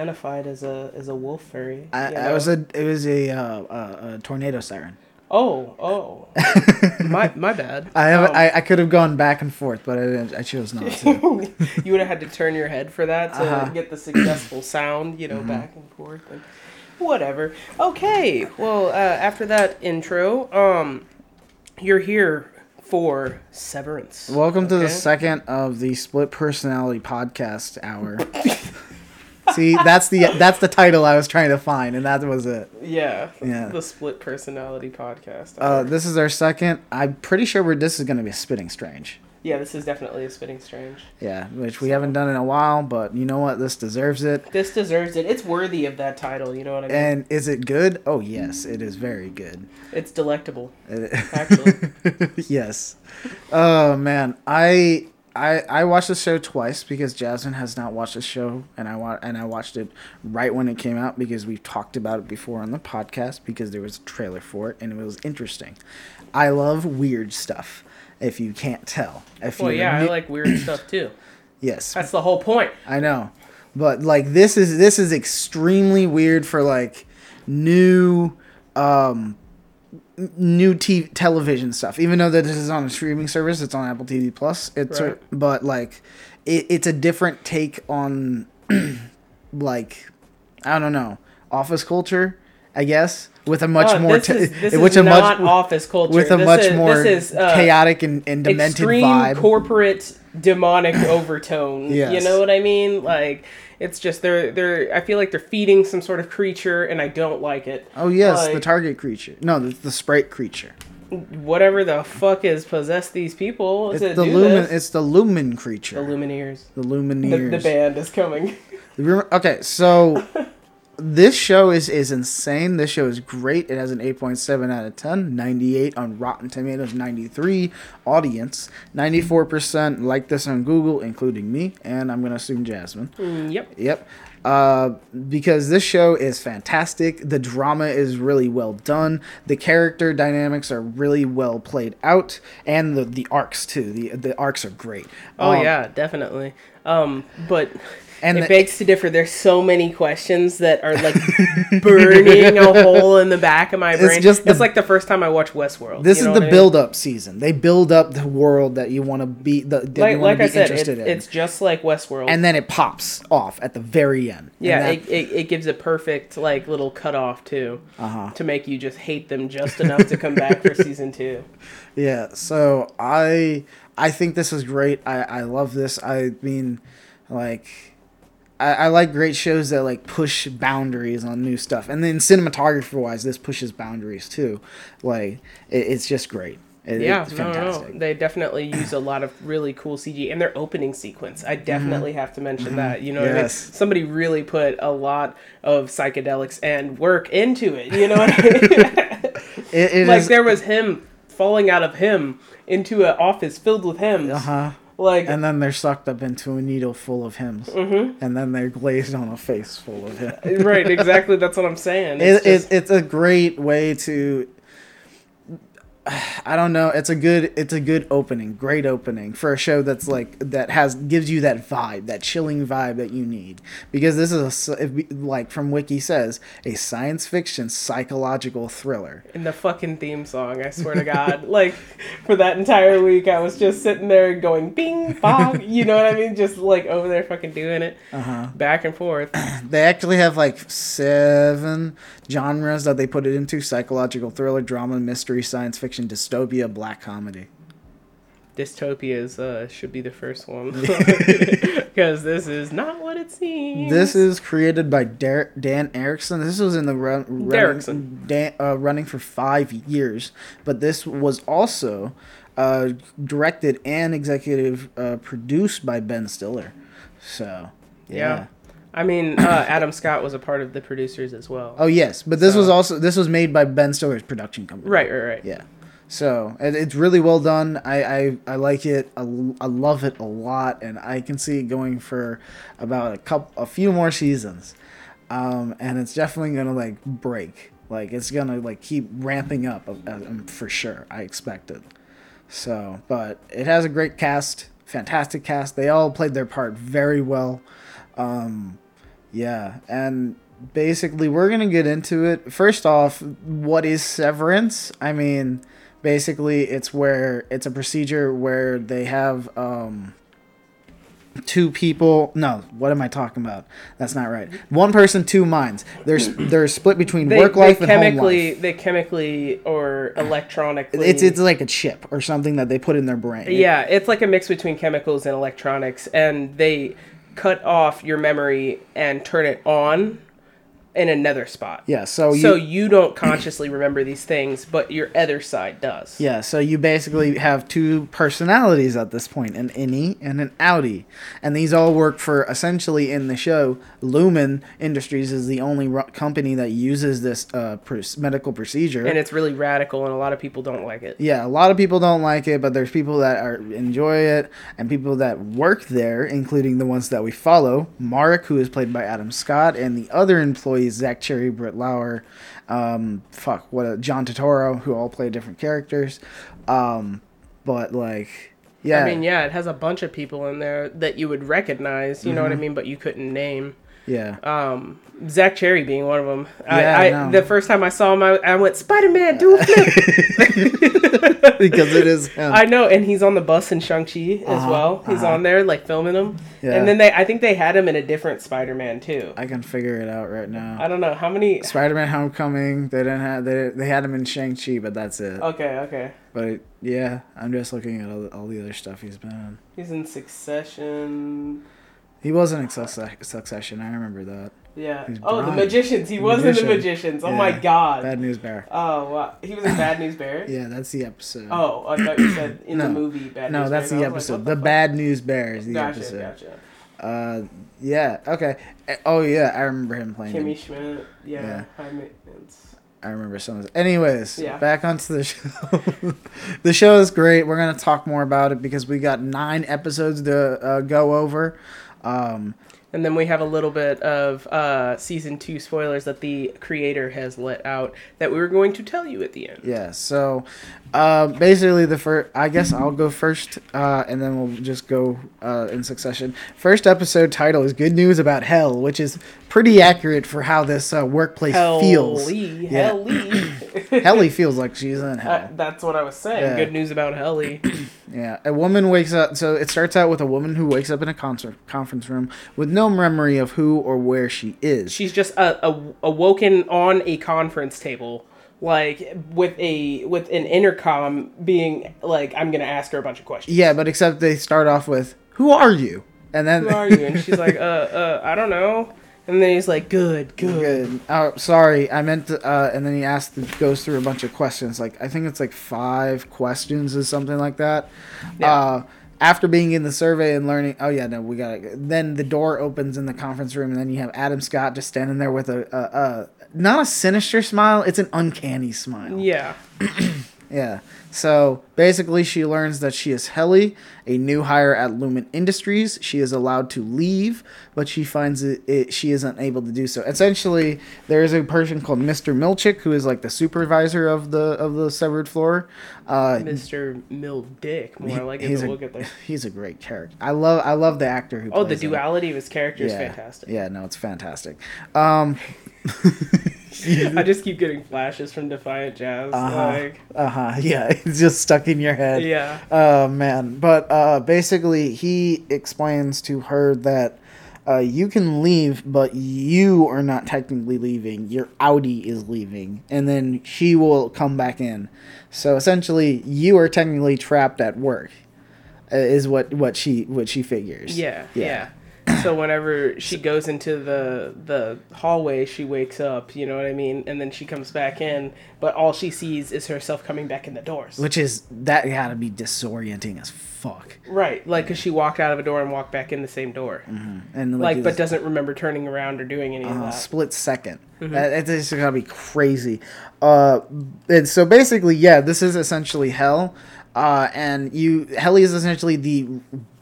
Identified as a as a wolf fairy. I, you I was a it was a, uh, uh, a tornado siren. Oh, oh. my my bad. I have Um, I, I could have gone back and forth, but I didn't, I chose not to. you would have had to turn your head for that to Uh-huh. get the successful sound, you know, Mm-hmm. back and forth and whatever. Okay, well, uh, after that intro, um, you're here for Severance. Welcome to the second of the split personality podcast hour. See, that's the that's the title I was trying to find, and that was it. Yeah, Yeah. the split personality podcast. Uh, this is our second. I'm pretty sure we're, this is going to be a spitting strange. yeah, this is definitely a spitting strange. Yeah, which we haven't done in a while, but you know what? This deserves it. This deserves it. It's worthy of that title. You know what I mean? And is it good? Oh yes, it is very good. it's delectable. It- Actually. yes. Oh man, I I I watched the show twice because Jasmine has not watched the show, and I wa- and I watched it right when it came out because we've talked about it before on the podcast because there was a trailer for it and it was interesting. I love weird stuff. If you can't tell, if Well, yeah, I like weird stuff too. yes, That's the whole point. I know, but like this is this is extremely weird for like new um new t- television stuff. Even though that this is on a streaming service, it's on Apple TV Plus. It's a, but like it, it's a different take on like I don't know office culture. I guess with a much Oh, more te- is, this which is a not much office culture. with a This much is- more is, uh, chaotic and, and demented extreme vibe. corporate demonic overtone. You know what I mean? Like it's just they're they're. I feel like they're feeding some sort of creature, and I don't like it. oh yes, the target creature. No, the, the sprite creature. Whatever the fuck is possessed these people It's the Lumon. this. It's the Lumon creature. the Lumineers. The The, Lumineers. the band is coming. Okay, so this show is is insane. This show is great. It has an 8.7 out of 10, 98 on Rotten Tomatoes, 93 audience, 94% like this on Google, including me, and I'm going to assume Jasmine. Mm, yep. Yep. Uh, because this show is fantastic. The drama is really well done. The character dynamics are really well played out, and the, the arcs too. The the arcs are great. Oh Um, yeah, definitely. Um, but And it the- begs to differ. There's so many questions that are like burning a hole in the back of my It's brain. just the- it's like the first time I watched Westworld. This you know is the I mean? build up season. They build up the world that you want to be the, that Like, you like to I be said, it, in. it's just like Westworld. and then it pops off at the very end. Yeah, that- it, it, it gives a perfect like little cutoff too, Uh-huh. to make you just hate them just enough to come back for season two. yeah. So I I think this is great. I I love this. I mean, like. I, I like great shows that like push boundaries on new stuff, and then cinematography wise, this pushes boundaries too. Like it, it's just great. It- Yeah, it's no, no. They definitely use a lot of really cool CG and their opening sequence. I definitely have to mention that. You know, what I mean? Somebody really put a lot of psychedelics and work into it. You know what I mean? It, it like is- there was him falling out of him into an office filled with hymns. uh-huh. Like and then they're sucked up into a needle full of hymns, mm-hmm. and then they're glazed on a face full of hymns. right, exactly. That's what I'm saying. it, just- it, it's a great way to I don't know. It's a good. It's a good opening. Great opening for a show that's like that has gives you that vibe, that chilling vibe that you need. Because this is a s- if we- like from Wiki says a science fiction psychological thriller. in the fucking theme song. I swear to God, like for that entire week, I was just sitting there going bing bong. You know what I mean? Just like over there, fucking doing it, Uh-huh. back and forth. They actually have like seven genres that they put it into: psychological thriller, drama, mystery, science fiction, dystopia, black comedy. dystopias uh, should be the first one because this is not what it seems. This is created by Dar- Dan Erickson. This was in the run, running, Dan, uh, running for five years, but this was also uh, directed and executive uh, produced by Ben Stiller. So, yeah. Yeah. I mean, uh, Adam Scott was a part of the producers as well. Oh yes, but this was also this was made by Ben Stiller's production company. Right, right, right. Yeah. So it, it's really well done. I, I, I like it. I, I, love it a lot, and I can see it going for about a couple, a few more seasons. Um, and it's definitely gonna like break. Like it's gonna like keep ramping up um, for sure. I expect it. So, but it has a great cast, fantastic cast. They all played their part very well. Um, yeah, and basically we're gonna get into it. First off, what is severance? I mean, basically it's where it's a procedure where they have um two people no what am i talking about? That's not right. One person two minds. They're they're split between They, work they life and home chemically, life. they chemically or electronically. it's it's like a chip or something that they put in their brain. Yeah, it's like a mix between chemicals and electronics, and they cut off your memory and turn it on in another spot. yeah so you so you don't consciously remember these things, but your other side does. Yeah, so you basically have two personalities at this point, an innie and an outie. And these all work for essentially in the show. Lumon Industries is the only ro- company that uses this uh, pr- medical procedure. And it's really radical, and a lot of people don't like it. yeah, a lot of people don't like it, but there's people that are enjoy it and people that work there, including the ones that we follow. Mark, who is played by Adam Scott, and the other employees, Zach Cherry, Britt Lower, um, fuck, what, a, John Turturro, who all play different characters. Um, but like, yeah, I mean, yeah, it has a bunch of people in there that you would recognize, you know Mm-hmm. what I mean, but you couldn't name. yeah. Um, Zach Cherry being one of them. Yeah, I, I I, the first time I saw him, I, I went Spider Man, do a flip. because it is him. I know, and he's on the bus in Shang Chi as Uh-huh, well. He's uh-huh. on there like filming him, Yeah. and then they, I think they had him in a different Spider Man too. I can figure it out right now. I don't know how many. Spider-Man: Homecoming. They didn't have they they had him in Shang Chi, but that's it. Okay, okay. But yeah, I'm just looking at all, all the other stuff he's been in. He's in Succession. He wasn't in Success- Succession. I remember that. Yeah. Oh, the Magicians. He was in the Magicians. Oh my god. Bad News Bear. Oh wow. He was in Bad News Bear. Yeah, that's the episode. Oh, I thought you said in the movie Bad no, News that's Bear. the was like, episode. the? Bad News Bear is the Gotcha, episode. gotcha. Uh, yeah. Okay. Eh, Oh yeah, I remember him playing. him. Schmidt. Yeah. Yeah. High maintenance. I remember some of it. Anyways, Yeah. back onto the show. the show is great. We're gonna talk more about it because we got nine episodes to uh, go over. Um, And then we have a little bit of uh, season two spoilers that the creator has let out that we were going to tell you at the end. yeah. So, uh, basically, the first. I guess I'll go first, uh, and then we'll just go uh, in succession. First episode title is "Good News About Hell," which is pretty accurate for how this uh, workplace feels. Helly, Yeah. Helly. Helly feels like she's in hell. Uh, that's what I was saying. Yeah. Good news about Helly. Yeah, a woman wakes up. So it starts out with a woman who wakes up in a concert conference room with no memory of who or where she is. She's just uh, a, awoken on a conference table, like with a with an intercom being like, "I'm gonna ask her a bunch of questions." yeah, but except they start off with "Who are you?" and then Who are you? And she's like, "Uh, uh, I don't know." And then he's like, "Good, good." Good. Oh, sorry. I meant to, uh, and then he asks, goes through a bunch of questions. Like I think it's like five questions or something like that. Yeah. Uh, after being in the survey and learning, oh yeah, no, we got it. Then the door opens in the conference room, and then you have Adam Scott just standing there with a, a, a not a sinister smile. It's an uncanny smile. Yeah. Yeah. So basically, she learns that she is Helly, a new hire at Lumon Industries. She is allowed to leave, but she finds it, it she is unable to do so. Essentially, there is a person called Mr. Milchick who is like the supervisor of the of the severed floor. Uh, Mr. Mill Dick, more like he's a we'll get he's a great character. I love I love the actor who. Oh, the plays him. duality of his character is fantastic. Yeah, no, it's fantastic. Um, I just keep getting flashes from Defiant Jazz. uh-huh, Like, uh-huh, yeah, it's just stuck in your head. yeah. Oh man, but uh, basically he explains to her that uh, you can leave, but you are not technically leaving. Your outie is leaving, and then she will come back in. So essentially, you are technically trapped at work. uh, is what what she what she figures. Yeah, yeah. So whenever she goes into the the hallway, she wakes up. You know what I mean? And then she comes back in, but all she sees is herself coming back in the doors. Which is that gotta be disorienting as fuck. Right, like because she walked out of a door and walked back in the same door. And Like, but it's- doesn't remember turning around or doing any of uh, that. split 2nd Mm-hmm. That it's just gonna be crazy. Uh, and so basically, yeah, this is essentially hell. Uh, and you Helly is essentially the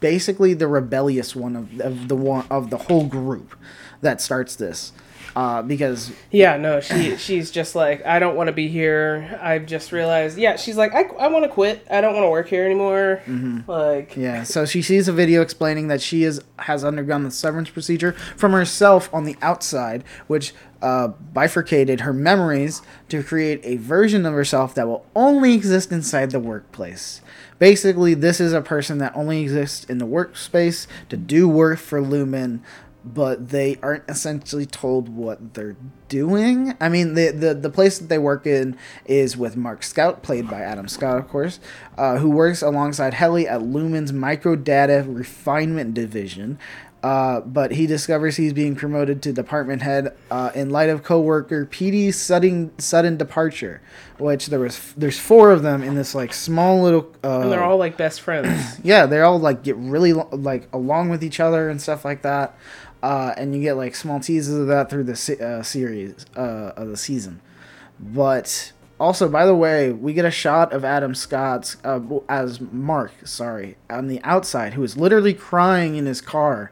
basically the rebellious one of, of the one of the whole group that starts this. Uh, because Yeah, no, she she's just like, I don't want to be here. I've just realized. Yeah, she's like, I, I want to quit. I don't want to work here anymore. Like, Mm-hmm. Yeah, so she sees a video explaining that she is has undergone the severance procedure from herself on the outside, which uh, bifurcated her memories to create a version of herself that will only exist inside the workplace. Basically, this is a person that only exists in the workspace to do work for Lumon, but they aren't essentially told what they're doing. I mean, the the, the place that they work in is with Mark Scout, played by Adam Scott, of course, uh, who works alongside Helly at Lumon's microdata refinement division. Uh, but he discovers he's being promoted to department head uh, in light of coworker Petey's sudden sudden departure, which there was there's four of them in this like small little. Uh, and they're all like best friends. yeah, they all like get really like along with each other and stuff like that. Uh, and you get like small teases of that through the se- uh, series uh, of the season. But also, by the way, we get a shot of Adam Scott's uh, as Mark, sorry, on the outside, who is literally crying in his car.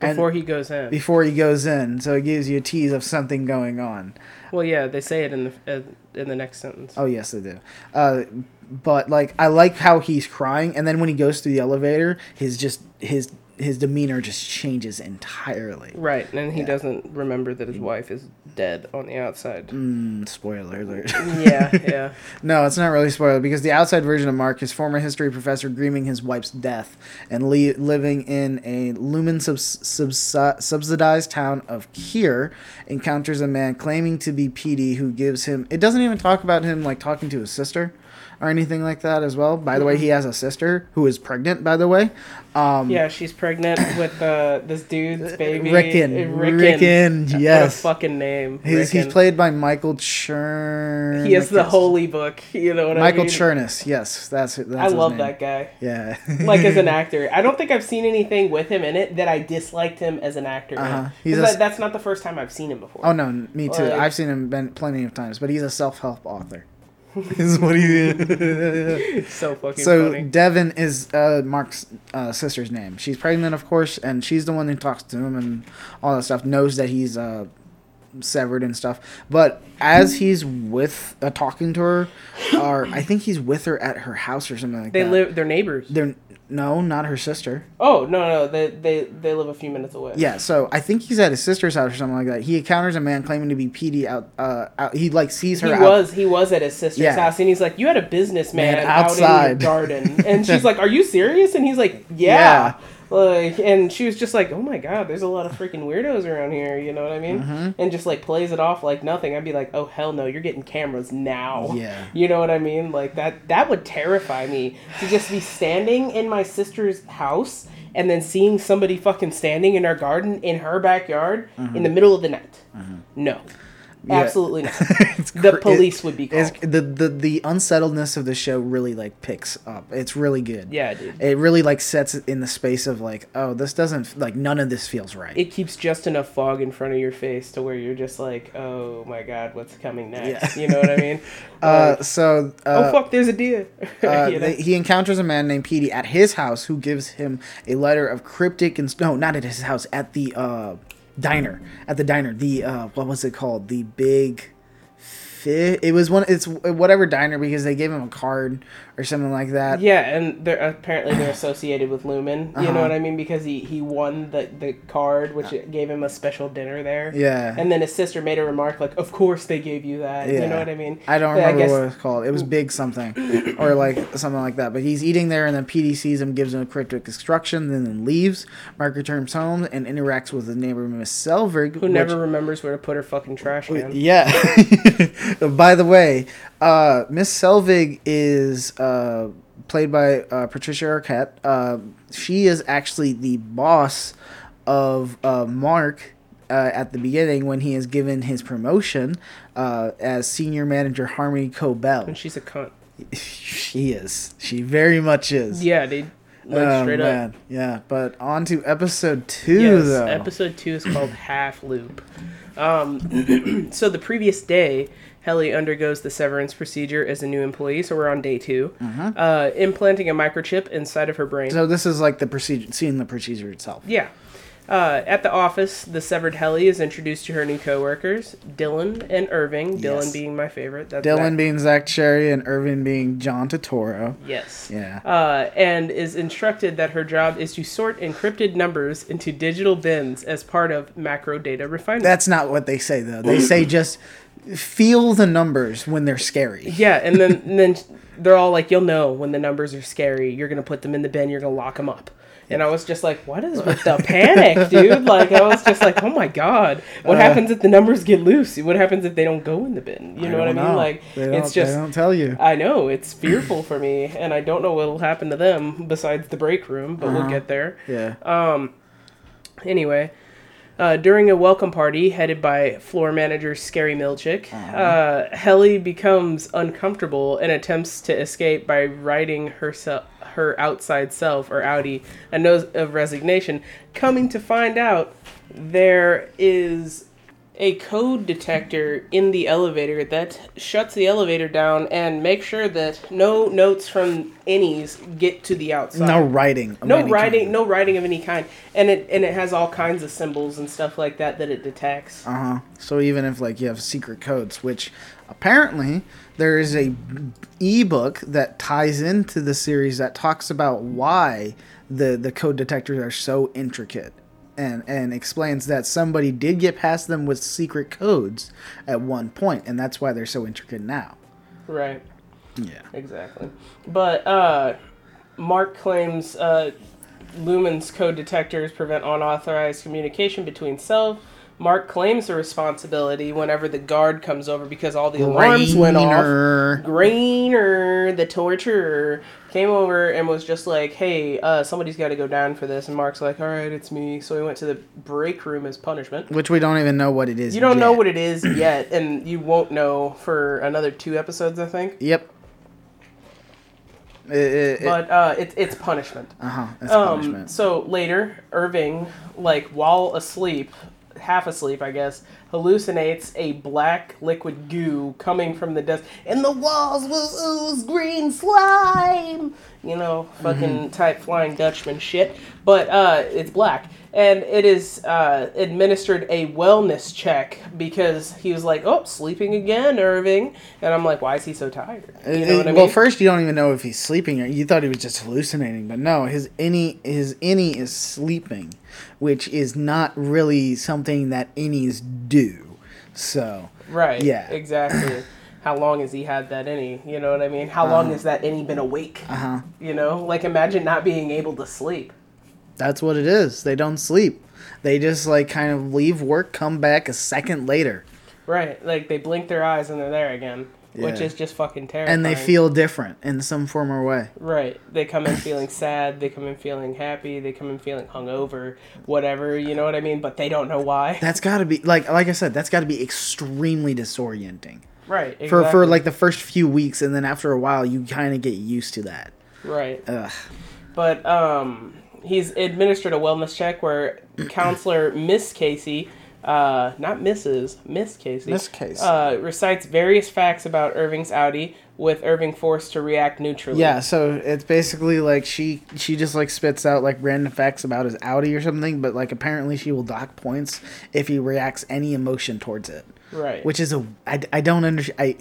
Before he goes in. before he goes in, so it gives you a tease of something going on. well, yeah, they say it in the uh, in the next sentence. Oh yes, they do. Uh, but like, I like how he's crying, and then when he goes through the elevator, his just his his demeanor just changes entirely. Right, and he Yeah. doesn't remember that his wife is dead on the outside. Mm, spoiler alert. yeah, yeah. no, it's not really spoiler because the outside version of Mark, his former history professor, grieving his wife's death and le- living in a Lumon subs- subsi- subsidized town of Kier, encounters a man claiming to be Petey who gives him. It doesn't even talk about him like talking to his sister. Or anything like that as well. By the way, he has a sister who is pregnant. By the way, um, Yeah, she's pregnant with uh, this dude's baby. Ricken. Uh, Ricken. Ricken, What a yes. fucking name. he's, he's played by Michael Churn. He has the holy book. You know what Michael I mean? Michael Chernus. Yes, that's that's. I love name. that guy. Yeah. Like as an actor, I don't think I've seen anything with him in it that I disliked him as an actor. Uh-huh. He's a that, that's not the first time I've seen him before. Oh no, me too. Like- I've seen him ben- plenty of times, but he's a self-help author. is what he so fucking so funny. Devon is uh, Mark's uh, sister's name. She's pregnant, of course, and she's the one who talks to him and all that stuff. Knows that he's uh, severed and stuff. But as he's with uh, talking to her, or I think he's with her at her house or something like They that. live. They're neighbors. They're no, not her sister. Oh no, no, they they they live a few minutes away. Yeah, so I think he's at his sister's house or something like that. He encounters a man claiming to be Petey out. Uh, out he like sees her. He out- was he was at his sister's Yeah. house and he's like, "You had a businessman Man, out in your garden," and she's like, "Are you serious?" And he's like, "Yeah." Yeah. Like, and she was just like, "Oh my god, there's a lot of freaking weirdos around here." You know what I mean? Mm-hmm. And just like plays it off like nothing. I'd be like, "Oh hell no, you're getting cameras now." Yeah. You know what I mean? Like that that would terrify me to just be standing in my sister's house and then seeing somebody fucking standing in her garden in her backyard in the middle of the night. No. Yeah. Absolutely not. The cr- it- police would be called. the, the the unsettledness of the show really like picks up. It's really good. Yeah, dude. It really like sets it in the space of like, oh, this doesn't like none of this feels right. It keeps just enough fog in front of your face to where you're just like, oh my god, what's coming next? Yeah. You know what I mean? uh, Like, so oh uh, fuck, there's a deer. uh, You know? they- he encounters a man named Petey at his house who gives him a letter of cryptic and no, not at his house, at the uh, diner. At the diner, the uh, what was it called? The big. It was one. It's whatever diner because they gave him a card or something like that. Yeah, and they're apparently they're associated with Lumon. You Uh-huh. know what I mean? Because he he won the the card, which gave him a special dinner there. Yeah. And then his sister made a remark like, "Of course they gave you that." Yeah. You know what I mean? I don't But remember guess- what it was called. It was big something, or like something like that. But he's eating there, and then Petey sees him, gives him a cryptic instruction, then then leaves. Mark returns home and interacts with the neighbor Miss Selvig, Who never remembers where to put her fucking trash can? Yeah. By the way, uh, Miss Selvig is uh, played by uh, Patricia Arquette. Uh, she is actually the boss of uh, Mark uh, at the beginning when he is given his promotion uh, as senior manager Harmony Cobel. And she's a cunt. she is. She very much is. Yeah, dude. Like, Oh, straight up. man. Yeah, but on to episode two, Yes, though. episode two is called Half Loop. Um, so the previous day, Helly undergoes the severance procedure as a new employee. So we're on day 2 Uh, implanting a microchip inside of her brain. so this is like the procedure, seeing the procedure itself. yeah. Uh, at the office, the severed Helly is introduced to her new coworkers, Dylan and Irving. Dylan Yes. being my favorite. That's Dylan Zach- being Zach Cherry and Irving being John Turturro. Yes. Yeah. Uh, and is instructed that her job is to sort encrypted numbers into digital bins as part of macro data refinement. That's not what they say though. They say just feel the numbers when they're scary. Yeah, and then and then they're all like, "You'll know when the numbers are scary. You're gonna put them in the bin. You're gonna lock them up." And I was just like, "What is with the panic, dude?" Like I was just like, "Oh my god, what Uh, happens if the numbers get loose? What happens if they don't go in the bin? You know what I mean? know. Like they it's just." they don't tell you. I know it's fearful for me, and I don't know what'll happen to them besides the break room, but Uh-huh. we'll get there. Yeah. Um. Anyway, uh, during a welcome party headed by floor manager Scary Milchick, uh, Helly becomes uncomfortable and attempts to escape by writing herself her outside self or outie a note of resignation. Coming to find out, there is a code detector in the elevator that shuts the elevator down and makes sure that no notes from innie's get to the outside no writing. no writing kind. no writing of any kind and it and it has all kinds of symbols and stuff like that that it detects Uh huh. So even if like you have secret codes, which apparently there is a ebook that ties into the series that talks about why the the code detectors are so intricate. And, and explains that somebody did get past them with secret codes at one point, and that's why they're so intricate now. right Yeah. exactly but uh mark claims uh Lumon's code detectors prevent unauthorized communication between self mark claims the responsibility whenever the guard comes over because all the alarms went off Graner. The torturer, came over and was just like, "Hey, uh, somebody's got to go down for this." And Mark's like, "All right, it's me." So he went to the break room as punishment. Which we don't even know what it is. You don't know what it is yet, and you won't know for another two episodes, I think. Yep. It, it, it, But uh, it's it's punishment. uh-huh. It's Um, punishment. so later, Irving, like while asleep, half asleep, I guess, hallucinates a black liquid goo coming from the desk, and the walls will ooze green slime. You know, fucking type Flying Dutchman shit. But uh, it's black, and it is uh, administered a wellness check because he was like, "Oh, sleeping again, Irving," and I'm like, "Why is he so tired?" You know what I mean? Well, first you don't even know if he's sleeping or you thought he was just hallucinating, but no, his innie his innie is sleeping, which is not really something that innies do. So Right. Yeah. Exactly. How long has he had that innie? You know what I mean? How long has that innie been awake? uh huh, You know, like imagine not being able to sleep. That's what it is. They don't sleep. They just like kind of leave work, come back a second later, Right. Like they blink their eyes and they're there again, which is just fucking terrifying. and they feel different in some form or way. right. They come in feeling sad. They come in feeling happy. They come in feeling hungover. Whatever. You know what I mean? But they don't know why. That's got to be like like I said, that's got to be extremely disorienting Right. Exactly. for for like the first few weeks, and then after a while, you kind of get used to that. Right. Ugh. But um, he's administered a wellness check where counselor Miss Casey, uh, not Mrs. Miss Casey, Miss Casey. uh, recites various facts about Irving's outie, with Irving forced to react neutrally. Yeah, so it's basically like she she just like spits out like random facts about his outie or something, but like apparently she will dock points if he reacts any emotion towards it, Right. which is a I, I don't understand. I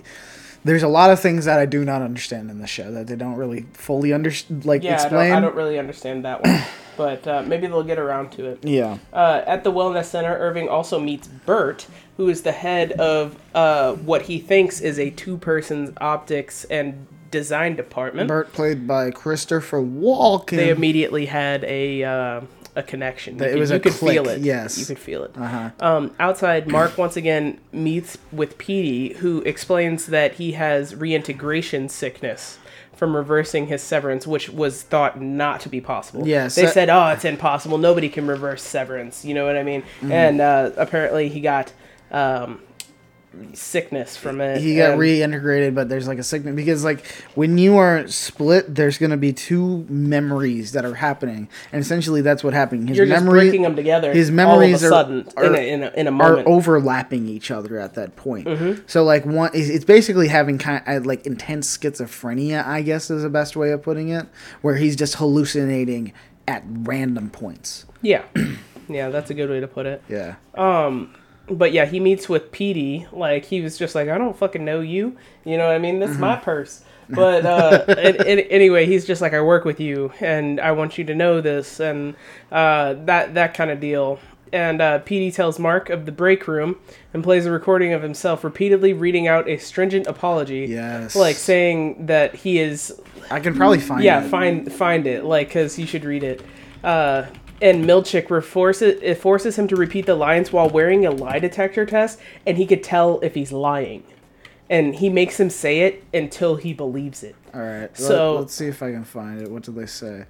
there's a lot of things that I do not understand in the show that they don't really fully understand. like yeah, I explain. don't, I don't really understand that one, but uh, maybe they'll get around to it. yeah, Uh, at the Wellness Center, Irving also meets Bert, who is the head of uh, what he thinks is a two-person optics and design department. Bert played by Christopher Walken. they immediately had a uh, a connection. You it could- was you could feel click, it. yes. you could feel it. Uh-huh. Um, outside, Mark once again meets with Petey, who explains that he has reintegration sickness from reversing his severance, which was thought not to be possible. Yes, they se- said, "Oh, it's impossible. Nobody can reverse severance." You know what I mean? Mm-hmm. And uh, apparently, he got um, sickness from it. he got and- reintegrated, but there's like a sickness because like when you are split, there's gonna be two memories that are happening, and essentially that's what happened. His You're just breaking them together. his memories all are- of a sudden are- in, a, in, a, in a are overlapping each other at that point. Mm-hmm. So like one, it's basically having kind of like intense schizophrenia, I guess is the best way of putting it, where he's just hallucinating at random points. yeah, yeah, that's a good way to put it. Yeah. But yeah, he meets with Petey. Like he was just like, I don't fucking know you. You know what I mean? That's my Mm-hmm. purse. But uh, an- an- anyway, he's just like, I work with you, and I want you to know this, and uh, that that kind of deal. And uh, Petey tells Mark of the break room and plays a recording of himself repeatedly reading out a stringent apology. Yes. Like saying that he is I can probably find. yeah, it. find find it, like, cause you should read it. Uh, and Milchick forces it forces him to repeat the lines while wearing a lie detector test, and he could tell if he's lying. And he makes him say it until he believes it. All right. So- let, us see if I can find it. What did they say?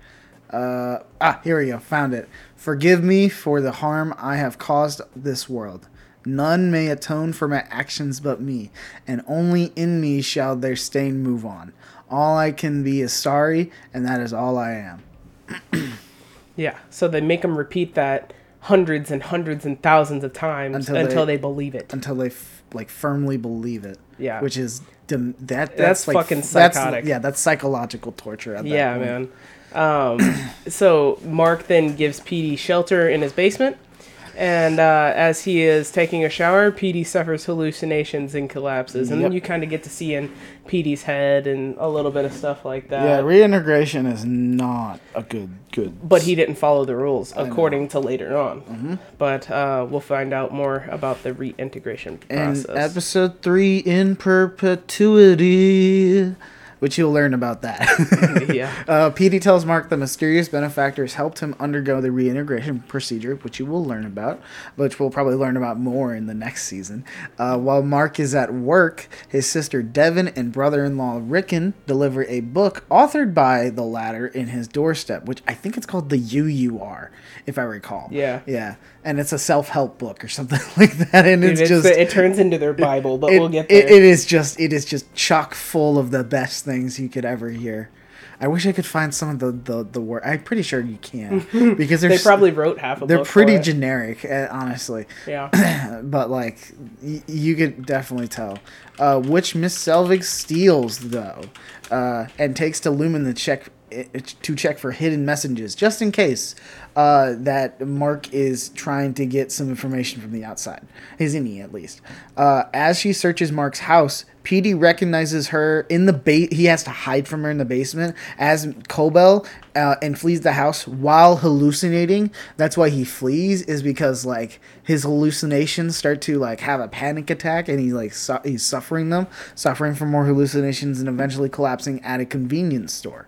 Uh, ah, here we go. Found it. Forgive me for the harm I have caused this world. None may atone for my actions but me, and only in me shall their stain move on. All I can be is sorry, and that is all I am. Yeah. So they make him repeat that hundreds and hundreds and thousands of times Until until, they- they, believe it. Until they f- like firmly believe it. Yeah. Which is dem- that that's, That's like fucking that's- psychotic. yeah, that's psychological torture. At Yeah, point. man. Um, so Mark then gives Petey shelter in his basement, and uh, as he is taking a shower, Petey suffers hallucinations and collapses, and then you kind of get to see in Petey's head and a little bit of stuff like that. Yeah, reintegration is not a good good. but he didn't follow the rules, according to later on. But uh, we'll find out more about the reintegration in process. episode three in perpetuity which you'll learn about that yeah. uh, Petey tells Mark the mysterious benefactors helped him undergo the reintegration procedure, which you will learn about, which we'll probably learn about more in the next season. Uh, while Mark is at work, his sister Devon and brother-in-law Ricken deliver a book authored by the latter in his doorstep, which I think it's called the UUR, if I recall. Yeah. yeah, and it's a self-help book or something like that, and Dude, it's, it's just it turns into their Bible, but it, we'll get it- there. it is just it is just chock full of the best things you could ever hear. I wish I could find some of the the, the word. I'm pretty sure you can because they probably wrote half a they're pretty generic, uh, honestly. yeah. But like y- you could definitely tell. Uh, which Miss Selvig steals though, uh, and takes to Lumon the check to check for hidden messages, just in case uh, that Mark is trying to get some information from the outside. His innie, at least. Uh, as she searches Mark's house, Petey recognizes her in the base. He has to hide from her in the basement as Cobel uh, and flees the house while hallucinating. That's why he flees is because like his hallucinations start to like have a panic attack and he like su- he's suffering them, suffering from more hallucinations and eventually collapsing at a convenience store.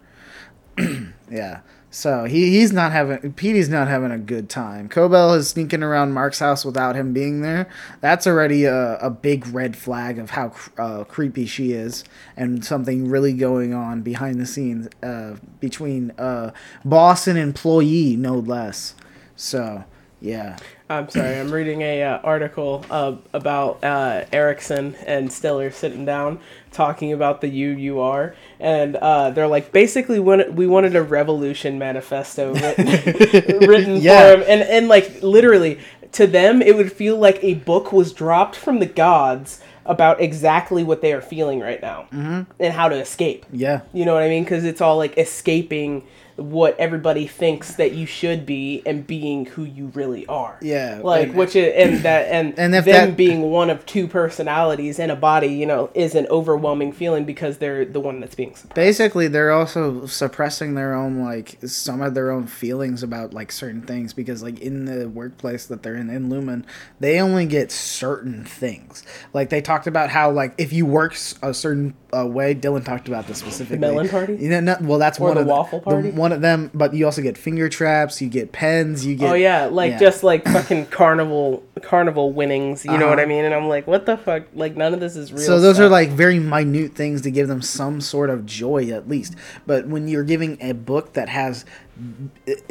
Yeah. So he, he's not having Petey's not having a good time. Cobel is sneaking around Mark's house without him being there. That's already a, a big red flag of how uh, creepy she is, and something really going on behind the scenes uh, between uh, boss and employee, no less. So yeah, I'm sorry. I'm reading a uh, article uh, about uh, Erickson and Stiller sitting down talking about the UUR, and uh, they're like, basically, when we wanted a revolution manifesto written, written Yeah. for him, and and like literally to them, it would feel like a book was dropped from the gods about exactly what they are feeling right now and how to escape. yeah. You know what I mean? Because it's all like escaping what everybody thinks that you should be and being who you really are. Yeah, Like and- which is, and that and And if them that- being one of two personalities in a body, you know, is an overwhelming feeling because they're the one that's being suppressed. Basically, they're also suppressing their own like some of their own feelings about like certain things because like in the workplace that they're in in Lumon, they only get certain things. Like they talked about how like if you work a certain uh, way, Dylan talked about this specifically. melon party? You know, no, well, that's Or one the of waffle party? The, one of them, but you also get finger traps. You get pens. You get. Oh yeah, like yeah. just like fucking carnival carnival winnings. You know what Uh-huh. I mean? And I'm like, what the fuck? Like none of this is real. So those are like very minute things to give them some sort of joy at least. But when you're giving a book that has uh,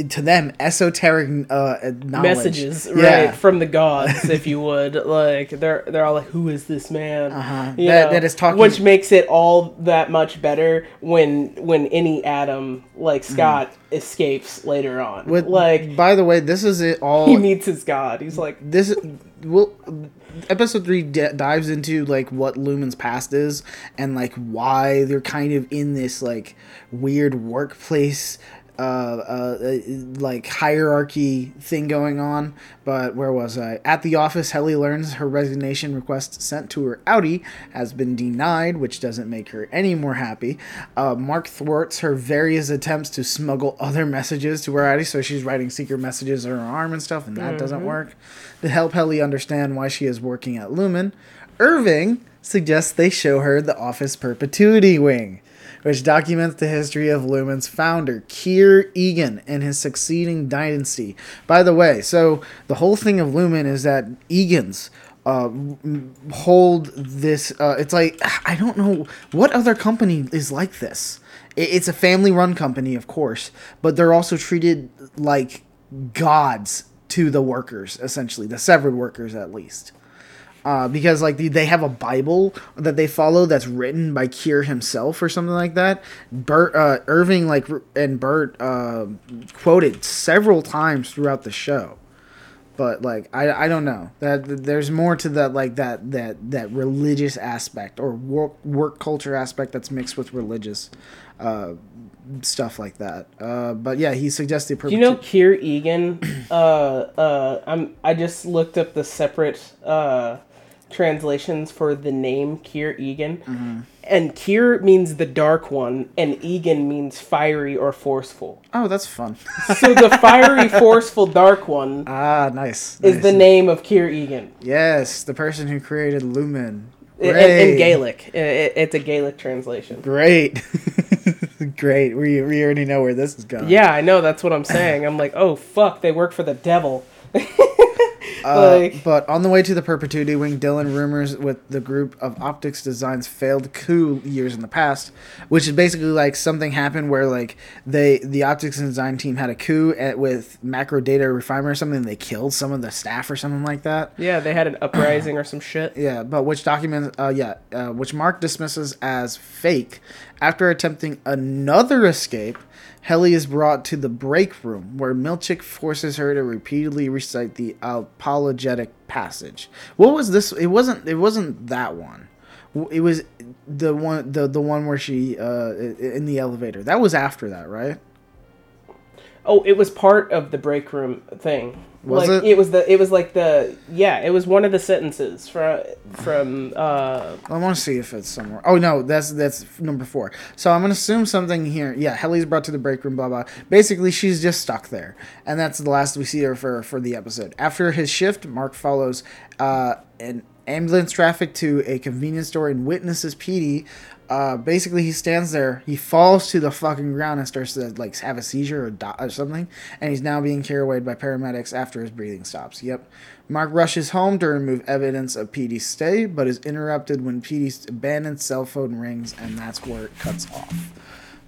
to them esoteric uh, knowledge, messages, yeah, right, from the gods, if you would. Like they're they're all like, "Who is this man?" Uh-huh. That- know, that is talking- which makes it all that much better when when innie Adam like Scott escapes later on. With, like by the way, this is it all. he meets his god. He's like, this will episode three d- dives into like what Lumon's past is and like why they're kind of in this like weird workplace uh, uh, uh, like hierarchy thing going on. But where was I? At the office, Helly learns her resignation request sent to her outie has been denied, which doesn't make her any more happy. Uh, Mark thwarts her various attempts to smuggle other messages to her outie, so she's writing secret messages on her arm and stuff, and that doesn't work. To help Helly understand why she is working at Lumon, Irving suggests they show her the office perpetuity wing which documents the history of Lumon's founder, Kier Eagan, and his succeeding dynasty. By the way, so the whole thing of Lumon is that Eagans uh, hold this. Uh, it's like I don't know what other company is like this. It's a family-run company, of course, but they're also treated like gods to the workers, essentially the severed workers, at least uh, because like they have a Bible that they follow that's written by Kier himself or something like that. Bert uh, Irving like and Bert uh, quoted several times throughout the show, but like I, I don't know that there's more to that like that that that religious aspect or work work culture aspect that's mixed with religious. Uh, stuff like that uh but yeah he suggested Do you know Kier Eagan? uh, uh, I'm. I just looked up the separate uh, translations for the name Kier Eagan, Mm-hmm. and Kier means the dark one, and Egan means fiery or forceful. oh that's fun So the fiery, forceful, dark one ah nice, is nice. the name of Kier Eagan. Yes, the person who created Lumon. In, in Gaelic, it's a Gaelic translation. Great. Great. We, we already know where this is going. Yeah, I know. That's what I'm saying. I'm like, oh fuck, they work for the devil. Uh, like, but on the way to the Perpetuity Wing, Dylan rumors with the group of Optics Designs failed coup years in the past, which is basically like something happened where like they the Optics Design team had a coup at, with Macro Data Refinement or something. They killed some of the staff or something like that. yeah, they had an uprising or some shit. Yeah, but which document? uh, yeah, uh, which Mark dismisses as fake. After attempting another escape, Helly is brought to the break room where Milchick forces her to repeatedly recite the apologetic passage. What was this? It wasn't. It wasn't that one. It was the one. The the one where she uh, in the elevator. That was after that, right? Oh, it was part of the break room thing. Was like, it? was the it was like the yeah, it was one of the sentences from from uh I want to see if it's somewhere. Oh no, that's that's number four. So I'm gonna assume something here. Yeah, Helly's brought to the break room. Blah blah. Basically, she's just stuck there, and that's the last we see her for for the episode. After his shift, Mark follows uh, an ambulance traffic to a convenience store and witnesses Petey. Uh, basically, he stands there. He falls to the fucking ground and starts to like have a seizure or, die or something. And he's now being carried away by paramedics after his breathing stops. Yep. Mark rushes home to remove evidence of Petey's stay, but is interrupted when Petey's abandoned cell phone rings, and that's where it cuts off.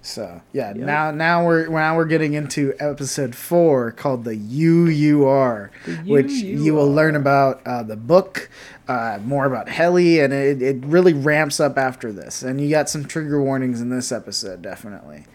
So yeah, now now we're now we're getting into episode four called the UUR, which you will learn about uh, the book, uh, more about Helly, and it, it really ramps up after this. And you got some trigger warnings in this episode, definitely.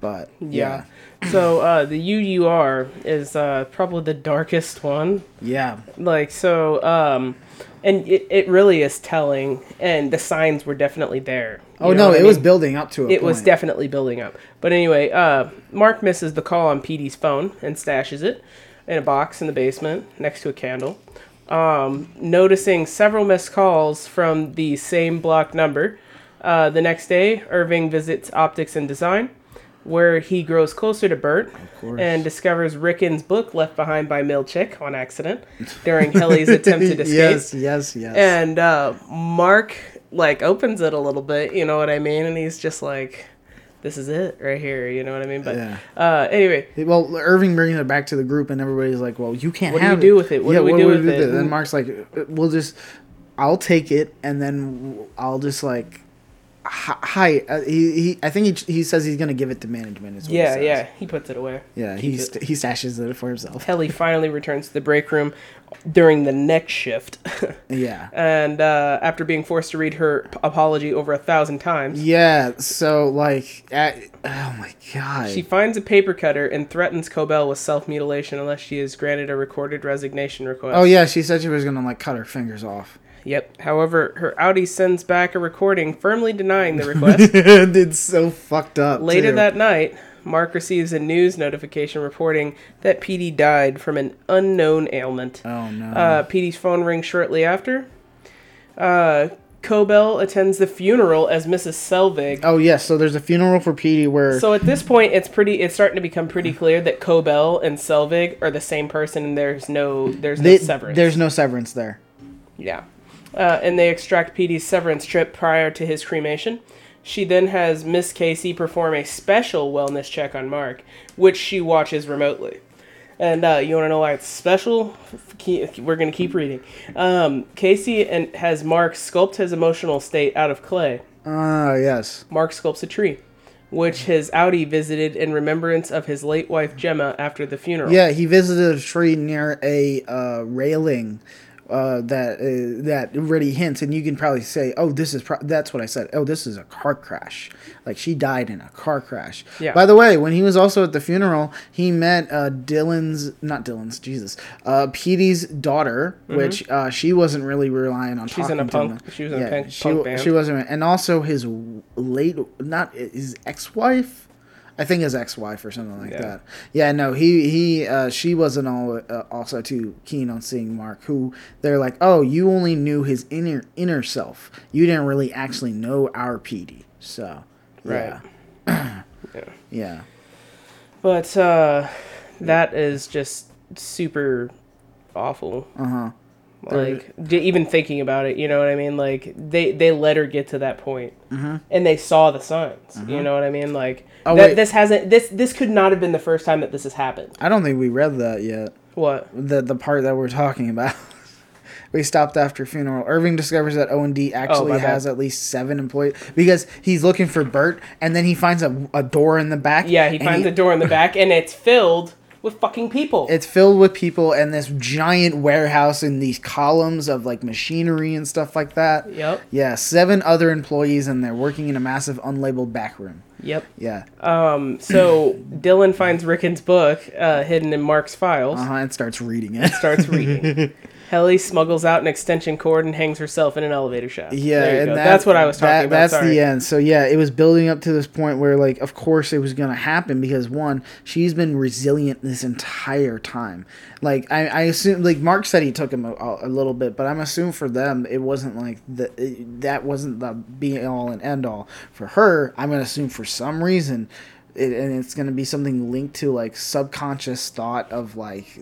But yeah. yeah, so uh the UUR is uh probably the darkest one. yeah, Like so um and it, it really is telling and the signs were definitely there. Oh no, it I was building up to it. it was definitely building up. But anyway, uh, Mark misses the call on Petey's phone and stashes it in a box in the basement next to a candle. Um, noticing several missed calls from the same block number. Uh, the next day, Irving visits Optics and Design, where he grows closer to Bert and discovers Ricken's book left behind by Milchick on accident during Helly's attempted escape yes, yes, yes. and uh, Mark like opens it a little bit, you know what I mean? And he's just like, this is it right here. You know what I mean? But Yeah. uh, anyway, Well, Irving brings it back to the group, and everybody's like, "Well, you can't What do you have do with it? What do we do with it? And Mark's like, "Uh, "We'll just, I'll take it, and then I'll just like, hi." uh, he, he, I think he, he says he's gonna give it to management. Is what he yeah, yeah, he puts it away. yeah. Keep He it. st- he stashes it for himself. Helly finally returns to the break room during the next shift, Yeah. and uh, after being forced to read her p- apology over a thousand times. Yeah. So like, at, oh my god. She finds a paper cutter and threatens Cobel with self mutilation unless she is granted a recorded resignation request. oh yeah, she said she was gonna like cut her fingers off. Yep. However, her outie sends back a recording firmly denying the request. it's so fucked up. Later too. that night, Mark receives a news notification reporting that Petey died from an unknown ailment. Oh no. Uh, Petey's phone rings shortly after. Uh, Cobel attends the funeral as Mrs. Selvig. oh yes. So there's a funeral for Petey where. So at this point, it's pretty. It's starting to become pretty clear that Cobel and Selvig are the same person, and there's no there's no severance. there's no severance there. Yeah. Uh, and they extract Petey's severance trip prior to his cremation. She then has Miss Casey perform a special wellness check on Mark, which she watches remotely. And uh, you want to know why it's special? We're going to keep reading. Um, Casey and has Mark sculpt his emotional state out of clay. Ah yes. Mark sculpts a tree, which his outie visited in remembrance of his late wife Gemma after the funeral. Yeah, he visited a tree near a uh, railing uh, that uh, that already hints, and you can probably say, "Oh, this is pro- that's what I said." Oh, this is a car crash. Like she died in a car crash. Yeah. By the way, when he was also at the funeral, he met uh, Dylan's not Dylan's Jesus, uh, Petey's daughter, which uh, she wasn't really relying on. Mm-hmm. She's in a punk- she was in a punk- she, punk band. She wasn't, and also his late not his ex-wife. I think his ex-wife or something like Yeah. that. Yeah, no, he he uh, she wasn't all uh, also too keen on seeing Mark. Who they're like, oh, you only knew his inner inner self. You didn't really actually know our Petey. So yeah, Right. Yeah. yeah, But uh, that is just super awful. uh huh. Like even thinking about it, you know what I mean? Like they they let her get to that point, and they saw the signs. You know what I mean? Like Oh, that, wait. this hasn't this this could not have been the first time that this has happened. I don't think we read that yet. What? The the part that we're talking about. We stopped after funeral. Irving discovers that O and D oh, actually Oh, my bad. has at least seven employees because he's looking for Burt, and then he finds a, a door in the back. Yeah, he finds a door in the back, and it's filled with fucking people. It's filled with people and this giant warehouse and these columns of like machinery and stuff like that. Yep. Yeah, seven other employees and they're working in a massive unlabeled back room. Yep. Yeah. Um. So Dylan finds Ricken's book uh, hidden in Mark's files. Uh huh. And starts reading it. Starts reading. Helly smuggles out an extension cord and hangs herself in an elevator shaft. Yeah, and that- that's what I was talking that- about. That's Sorry. the end. So yeah, it was building up to this point where, like, of course, it was gonna happen because one, she's been resilient this entire time. Like, I, I assume, like, Mark said he took him a, a little bit, but I'm assuming for them it wasn't like the it- that wasn't the be all and end all. For her, I'm gonna assume for some reason. It, and it's going to be something linked to like subconscious thought of like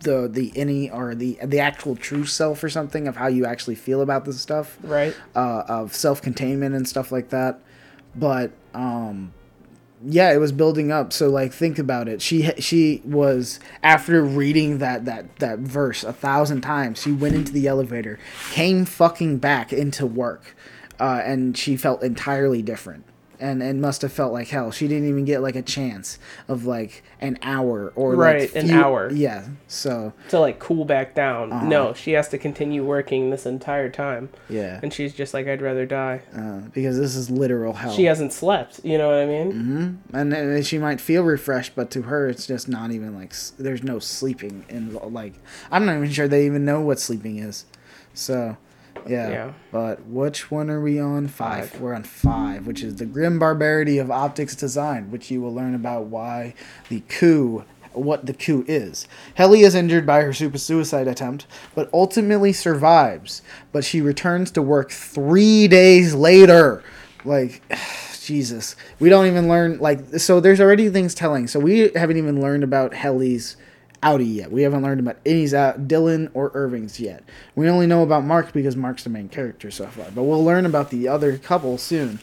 the the innie or the the actual true self or something of how you actually feel about this stuff Right. uh, of self containment and stuff like that. But um, yeah, it was building up. So like, think about it. She she was after reading that that that verse a thousand times. She went into the elevator, came fucking back into work, uh, and she felt entirely different. And, and must have felt like hell. She didn't even get like a chance of like an hour or Right, like an few- hour. Yeah. So To like cool back down. Uh-huh. No, she has to continue working this entire time, yeah, and she's just like, I'd rather die. uh, because this is literal hell. She hasn't slept. You know what I mean? Mm-hmm. and then she might feel refreshed, but to her, it's just not even like s- there's no sleeping and like I'm not even sure they even know what sleeping is. So, yeah. Yeah. But which one are we on? Five. Five. We're on five, which is the grim barbarity of optics design, which you will learn about why the coup. What the coup is. Helly is injured by her super suicide attempt, but ultimately survives. But she returns to work three days later. Like, Jesus. We don't even learn like so there's already things telling. So we haven't even learned about Helly's outie yet. We haven't learned about any's out Dylan or Irving's yet. We only know about Mark because Mark's the main character so far. But we'll learn about the other couple soon.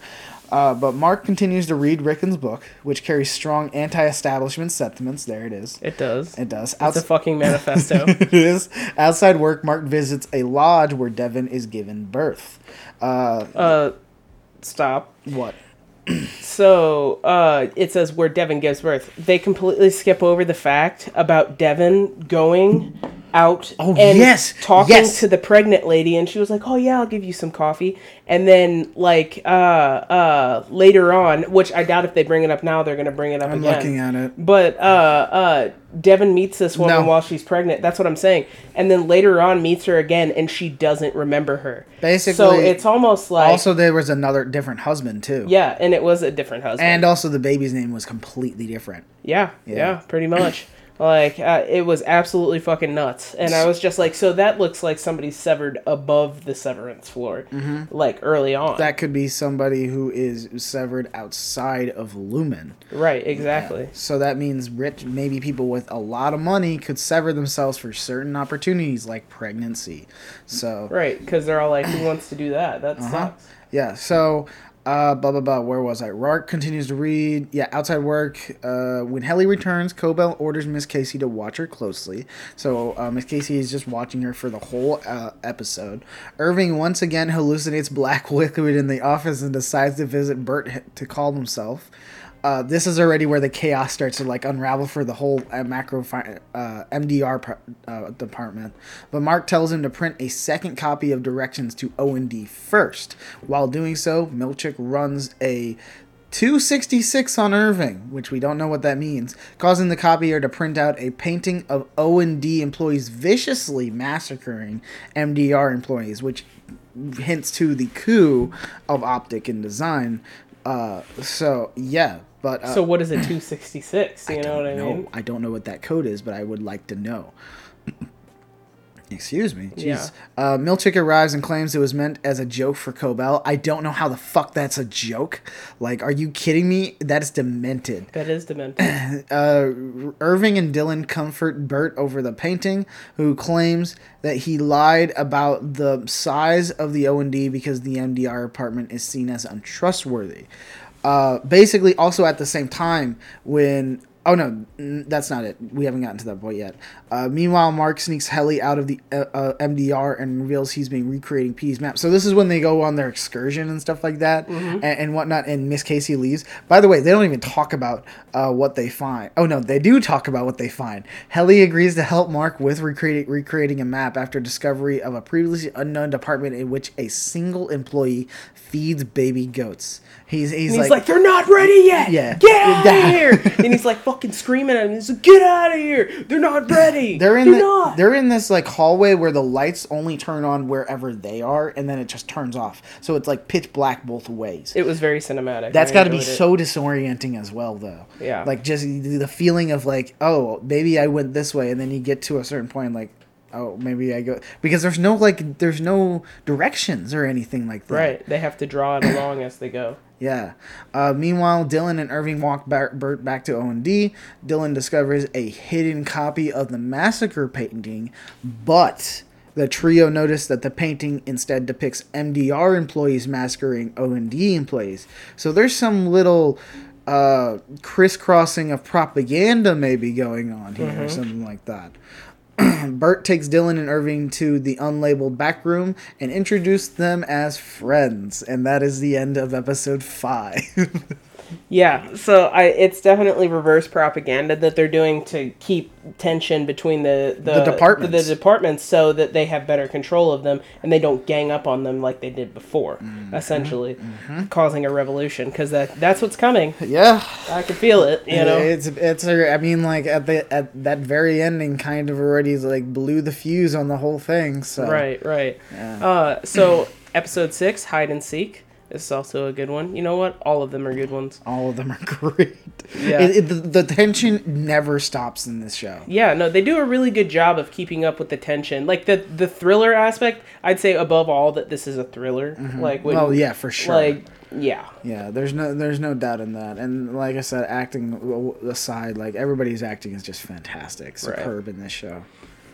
Uh, but Mark continues to read Ricken's book, which carries strong anti-establishment sentiments. There it is. It does. It does. It's Outs- a fucking manifesto. it is. Outside work, Mark visits a lodge where Devon is given birth. Uh, uh, stop. what? So uh, it says where Devon gives birth. They completely skip over the fact about Devon going out Oh, and yes, talking yes. to the pregnant lady, and she was like, "Oh yeah, I'll give you some coffee." And then like uh, uh, later on, which I doubt if they bring it up now, they're gonna bring it up I'm again. looking at it. But uh, uh, Devon meets this woman No. while she's pregnant. That's what I'm saying. And then later on meets her again, and she doesn't remember her. Basically. So it's almost like also, there was another different husband too. yeah, and it was a different husband. And also, the baby's name was completely different. Yeah, Yeah. yeah, pretty much. Like uh, it was absolutely fucking nuts, and I was just like, so that looks like somebody severed above the severance floor, like early on. Mm-hmm. That could be somebody who is severed outside of Lumon. right, exactly. So that means rich, maybe people with a lot of money could sever themselves for certain opportunities like pregnancy. So Right, because they're all like, who wants to do that? That Uh-huh. sucks. yeah, so uh, blah blah blah. Where was I? Rark continues to read. Yeah, outside work. Uh, when Helly returns, Cobel orders Miss Casey to watch her closely. So uh, Miss Casey is just watching her for the whole uh, episode. Irving once again hallucinates black liquid in the office and decides to visit Burt to calm himself. Uh, this is already where the chaos starts to like unravel for the whole uh, macro fi- uh, MDR uh, department. But Mark tells him to print a second copy of directions to O and D first. While doing so, Milchick runs a 266 on Irving, which we don't know what that means, causing the copier to print out a painting of O and D employees viciously massacring MDR employees, which hints to the coup of optic and design. Uh, so yeah, but uh, So what is a 266? You know what I no, mean? I don't know what that code is, but I would like to know. Excuse me. Jeez. Yeah. Uh, Milchick arrives and claims it was meant as a joke for Cobel. I don't know how the fuck that's a joke. Like, are you kidding me? That is demented. That is demented. Uh, Irving and Dylan comfort Burt over the painting, who claims that he lied about the size of the O and D because the MDR apartment is seen as untrustworthy. Uh, basically, also at the same time, when oh no, n- that's not it. We haven't gotten to that point yet. Uh, meanwhile, Mark sneaks Helly out of the uh, uh, MDR and reveals he's been recreating P's map. So this is when they go on their excursion and stuff like that and, and whatnot. And Miss Casey leaves. By the way, they don't even talk about uh, what they find. Oh no, they do talk about what they find. Helly agrees to help Mark with recreating recreating a map after discovery of a previously unknown department in which a single employee feeds baby goats. He's he's, And he's like, like, they're not ready yet. Yeah. Get out of here. and he's like fucking screaming at him. He's like, get out of here. They're not ready. they're in they're the, not. they're in this like hallway where the lights only turn on wherever they are and then it just turns off. So it's like pitch black both ways. it was very cinematic. That's got to be so disorienting as well, though. Yeah. Like just the feeling of like, oh, maybe I went this way, and then you get to a certain point, like, oh, maybe I go because there's no like, there's no directions or anything like that. Right. They have to draw it along as they go. Yeah. Uh, meanwhile, Dylan and Irving walk back, Burt back to O and D. Dylan discovers a hidden copy of the massacre painting, but the trio notice that the painting instead depicts MDR employees massacring O and D employees. So there's some little uh, crisscrossing of propaganda maybe going on here or something like that. Burt takes Dylan and Irving to the unlabeled back room and introduces them as friends, and that is the end of episode five. Yeah, so I it's definitely reverse propaganda that they're doing to keep tension between the the, The departments. the, departments so that they have better control of them and they don't gang up on them like they did before, Mm-hmm. essentially causing a revolution because that that's what's coming. yeah, I can feel it, you know. it's it's. a- I mean, like at the at that very ending, kind of already like blew the fuse on the whole thing. So Right, right. Yeah. Uh, so episode six, hide and seek. This is also a good one. You know what? All of them are good ones. all of them are great. Yeah. It, it, the, the tension never stops in this show. Yeah, no, they do a really good job of keeping up with the tension. Like the the thriller aspect, I'd say above all that this is a thriller. Mm-hmm. Like when, Well, yeah, for sure. Like yeah, Yeah, there's no there's no doubt in that. And like I said, acting aside, like everybody's acting is just fantastic, superb in this show.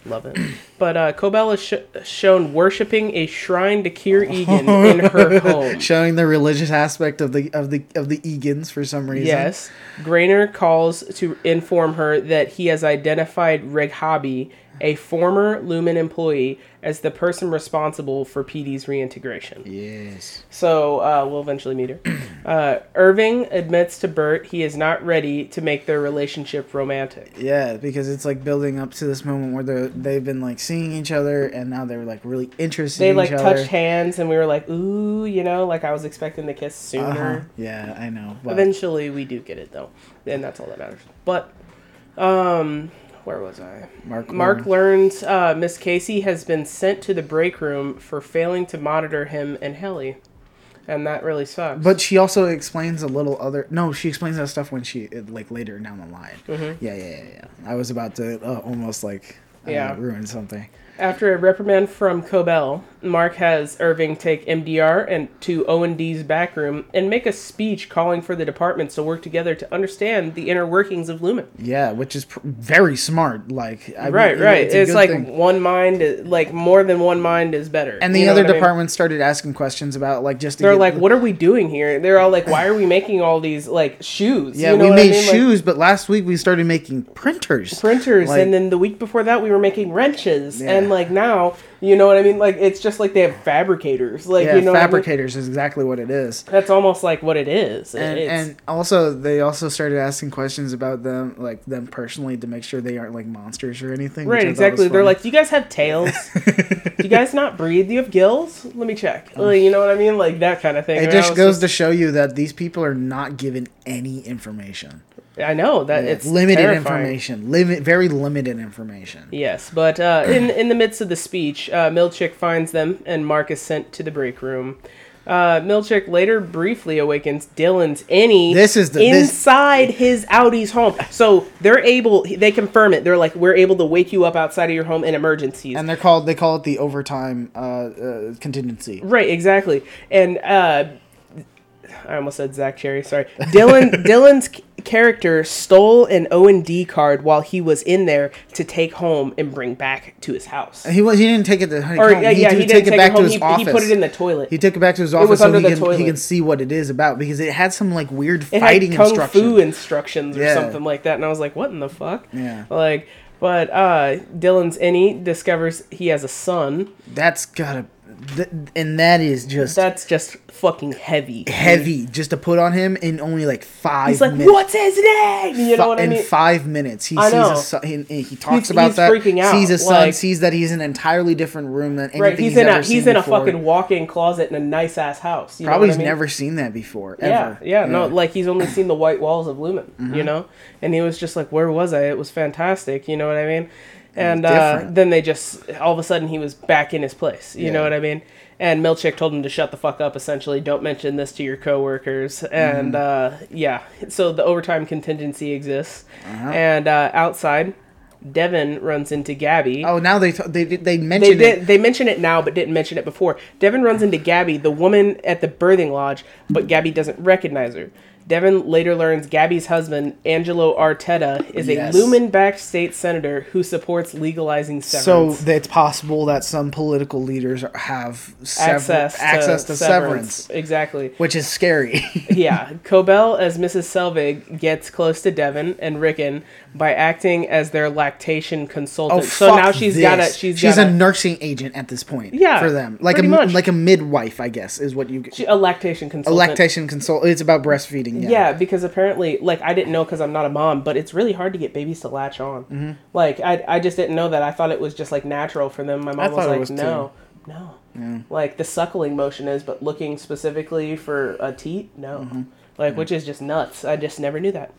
Love it. But uh, Cobel is sh- shown worshiping a shrine to Kier Eagan in her home. Showing the religious aspect of the of the of the Eagans for some reason. Yes. Graner calls to inform her that he has identified Reghabi, a former Lumon employee, as the person responsible for Petey's reintegration. Yes. So uh, we'll eventually meet her. Uh, Irving admits to Burt he is not ready to make their relationship romantic. Yeah, because it's like building up to this moment where they they've been like seeing each other and now they're like really interested They in like touched other. hands, and we were like, "Ooh," you know, like I was expecting the kiss sooner. Uh-huh. Yeah, I know. But Eventually, we do get it though, and that's all that matters. But, um, where was I? Mark Mark learns- uh, Miss Casey has been sent to the break room for failing to monitor him and Helly, and that really sucks. But she also explains a little other. No, she explains that stuff when she like later down the line. Mm-hmm. Yeah, yeah, yeah, yeah. I was about to uh, almost like uh, Yeah. ruin something. After a reprimand from Cobel, Mark has Irving take MDR and to O&D's back room and make a speech calling for the departments to work together to understand the inner workings of Lumon. Yeah, which is pr- very smart. Like I right, it- right. a It's, like thing. one mind, is, like more than one mind is better. And the You know other I mean? departments started asking questions about like just. They're like, the- "What are we doing here?" They're all like, "Why are we making all these like shoes?" Yeah, You know we what I made mean? Like, shoes, but last week we started making printers. printers, Like- and then the week before that we were making wrenches, Yeah. and like now, you know what I mean? Like it's just like they have fabricators, like yeah, you know, what I mean? fabricators is exactly what it is. That's almost like what it is. And, It's- and also they also started asking questions about them like them personally to make sure they aren't like monsters or anything. Right, exactly. They're like, "Do you guys have tails? Do you guys not breathe? Do you have gills? Let me check." Like, you know what I mean? Like that kind of thing. it just goes to show you that these people are not given any information. I know that it's limited terrifying. information, limit very limited information. Yes, but uh, in in the midst of the speech, uh, Milchick finds them, and Mark is sent to the break room. Uh, Milchick later briefly awakens Dylan's innie This is the- this- inside his outie's home. So they're able, they confirm it. They're like, we're able to wake you up outside of your home in emergencies. And they're called they call it the overtime uh, uh, contingency. Right, exactly. And uh I almost said Zach Cherry. Sorry, Dylan. Dylan's character stole an O and D card while he was in there to take home and bring back to his house. He was he didn't take it to Or home. yeah, yeah, he didn't take it home. He, he put it in the toilet. He took it back to his office was so under he the can, toilet. he can see what it is about because it had some like weird it fighting had kung fu instructions or Yeah. something like that, and I was like, "What in the fuck?" Yeah. Like, but uh Dylan's innie discovers he has a son. That's gotta, th- and that is just That's just fucking heavy. heavy just to put on him in only like five. He's like, minutes. "What's his name?" You know what I in mean? five minutes, he I sees know. a son. He, he talks He's- about he's that. freaking out, Sees a son. like- sees that he's in an entirely different room than anything Right, he's, he's, in ever a he's in a fucking walk-in closet in a nice ass house. You know Probably he's I mean? never seen that before. Yeah, Ever. yeah, no, like he's only seen the white walls of Lumon, Mm-hmm. you know, and he was just like, "Where was I? It was fantastic," you know what I mean? And uh, then they just all of a sudden he was back in his place, you know what I mean? And Milchick told him to shut the fuck up. Essentially, don't mention this to your coworkers. And Mm-hmm. uh, yeah, so the overtime contingency exists. Uh-huh. And uh, outside, Devon runs into Gabby. Oh, now they t- they they They mentioned did. They mention it now, but didn't mention it before. Devon runs into Gabby, the woman at the birthing lodge, but Gabby doesn't recognize her. Devon later learns Gabby's husband, Angelo Arteta, is Yes. a Lumon-backed state senator who supports legalizing So severance. that it's possible that some political leaders have sever- access to, access to severance, Exactly. which is scary. yeah, Cobel as Mrs. Selvig gets close to Devon and Ricken by acting as their lactation consultant. Oh, so Oh, fuck now she's got a she's, she's got a a, nursing agent at this point. Yeah, for them, like a much. like a midwife, I guess, is what you get. a lactation a consultant. lactation consult. It's about breastfeeding. Yeah, Yeah. because apparently, like, I didn't know because I'm not a mom, but it's really hard to get babies to latch on. Mm-hmm. Like, I, I just didn't know that. I thought it was just like natural for them. My mom was like, was, too. no, no. Like the suckling motion is, but looking specifically for a teat, no. Mm-hmm. Like, which is just nuts. I just never knew that.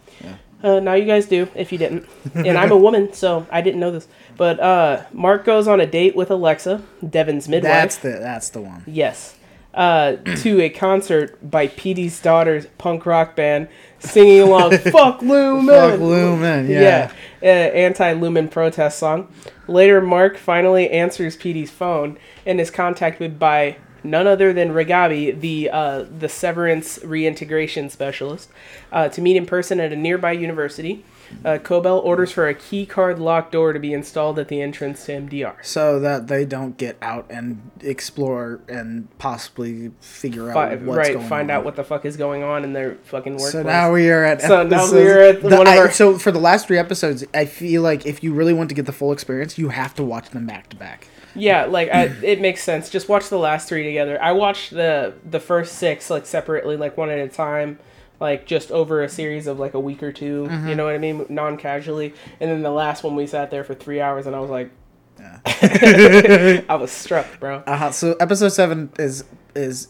Uh, now you guys do, if you didn't. and I'm a woman, so I didn't know this. But uh, Mark goes on a date with Alexa, Devon's midwife. that's the that's the one. Yes. Uh, to a concert by Petey's daughter's punk rock band, singing along "Fuck Lumon." Fuck Lumon, yeah. uh, anti-Lumon protest song. Later, Mark finally answers Petey's phone and is contacted by none other than Reghabi, the uh, the severance reintegration specialist, uh, to meet in person at a nearby university. Uh, Cobel orders for a key card locked door to be installed at the entrance to MDR. so that they don't get out and explore and possibly figure out Fi- what's right, going find on. out what the fuck is going on in their fucking workplace. So now we are at. So now we are at the- one of I- our- So for the last three episodes, I feel like if you really want to get the full experience, you have to watch them back to back. Yeah, like I, it makes sense. Just watch the last three together. I watched the the first six like separately, like one at a time, like just over a series of like a week or 2 Mm-hmm. You know what I mean, non casually. And then the last one we sat there for three hours, and I was like, I was struck, bro. Uh huh. So episode seven is is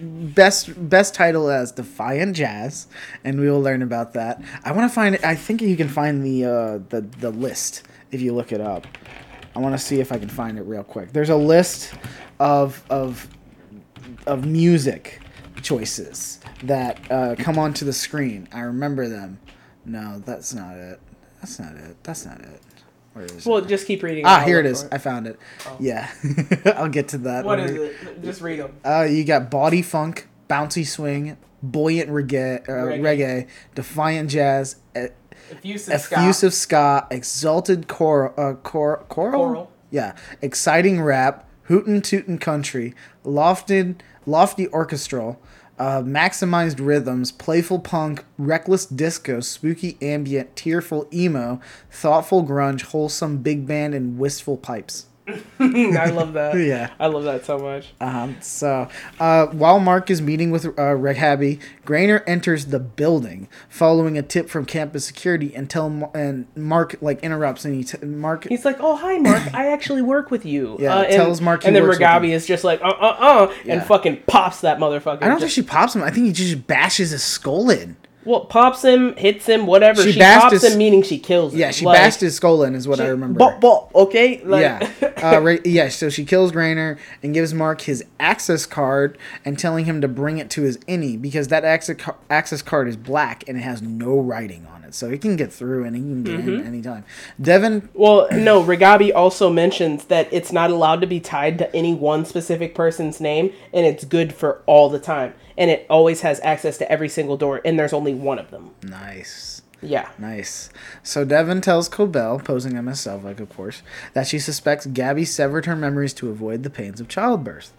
best best title as Defiant Jazz, and we will learn about that. I want to find. I think you can find the uh, the the list if you look it up. I want to see if I can find it real quick. There's a list of of of music choices that uh, come onto the screen. I remember them. No, that's not it. That's not it. That's not it. Where is Well, it? just keep reading. Ah, here it is. for I found it. Yeah, I'll get to that. What is it? Just read them. uh, you got body funk, bouncy swing, buoyant reggae, uh, reggae. Reggae. defiant jazz, e- Effusive, ska. effusive ska, exalted choral, uh, cor- choral, Choral. yeah, exciting rap, hootin' tootin' country, lofted, lofty orchestral, uh, maximized rhythms, playful punk, reckless disco, spooky ambient, tearful emo, thoughtful grunge, wholesome big band, and wistful pipes. I love that. Yeah. I love that so much. Um, so, uh, while Mark is meeting with uh, Reghabi, Graner enters the building, following a tip from campus security until Ma- and Mark like interrupts and he t- Mark He's like, "Oh, hi, Mark. I actually work with you." Yeah, uh, and, tells Mark and then with is just like, "Uh, uh, uh," Yeah. and fucking pops that motherfucker. I don't think Just- she pops him. I think he just bashes his skull in. Well, pops him, hits him, whatever. She She, pops his- him, meaning she kills him. Yeah, she Like, bashed his skull in, is what I remember. But, but, okay. Like, yeah, uh, right, yeah. So she kills Graner and gives Mark his access card and telling him to bring it to his innie because that access access card is black and it has no writing on it, so he can get through and he can get Mm-hmm. in anytime. Devon Well, no, Reghabi also mentions that it's not allowed to be tied to any one specific person's name, and it's good for all the time. And it always has access to every single door, and there's only one of them. Nice. Yeah. Nice. So Devon tells Cobel, posing him as Selvig, of course, that she suspects Gabby severed her memories to avoid the pains of childbirth.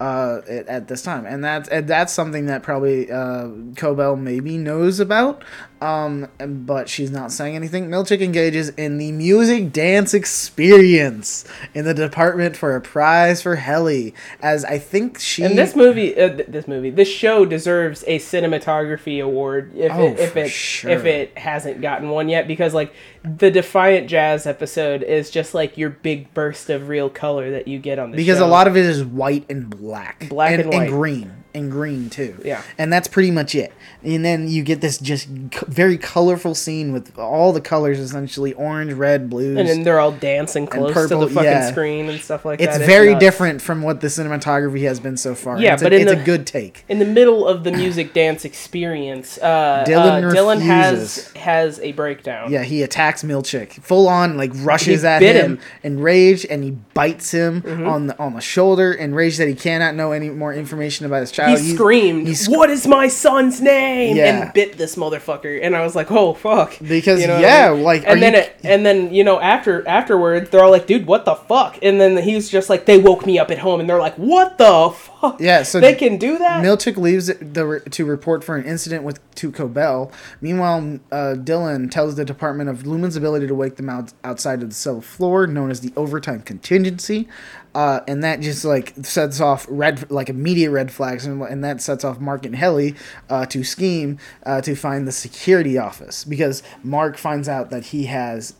Uh, at, at this time, and that's and that's something that probably uh, Cobel maybe knows about, um, but she's not saying anything. Milchick engages in the music dance experience in the department for a prize for Helly, as I think she. And this movie, uh, th- this movie, this show deserves a cinematography award if Oh, it, if it sure. if it hasn't gotten one yet, because like the Defiant Jazz episode is just like your big burst of real color that you get on the because show. a lot of it is white and black, Black and, and white. green, and green too. Yeah. and that's pretty much it. And then you get this just c- very colorful scene with all the colors essentially orange, red, blues. and then they're all dancing close purple, to the fucking yeah. screen and stuff like that. it's that. very different from what the cinematography has been so far. Yeah, it's but a, it's the- a good take. In the middle of the music dance experience, uh, Dylan uh, Dylan has has a breakdown. Yeah, he attacks Milchick full on, like rushes He at him, him. Mm-hmm. enraged, and he bites him on the on the shoulder, enraged that he cannot know any more information about his child. He's- screamed, he's- "What is my son's name?" Yeah. and bit this motherfucker. And I was like, "Oh fuck!" Because, what I yeah, like, and then you- it, and then you know after afterwards, they're all like, "Dude, what the fuck?" And then he's just like, "They woke me up at home," and they're like, "What the fuck?" Yeah, so they can do that. Milchick leaves the to report for an incident with to Cobel. Meanwhile, uh, Dylan tells the department of Lumon's ability to wake them out outside of the cell floor, known as the overtime contingency, uh, and that just like sets off red like immediate red flags, and, and that sets off Mark and Helly uh, to scheme uh, to find the security office because Mark finds out that he has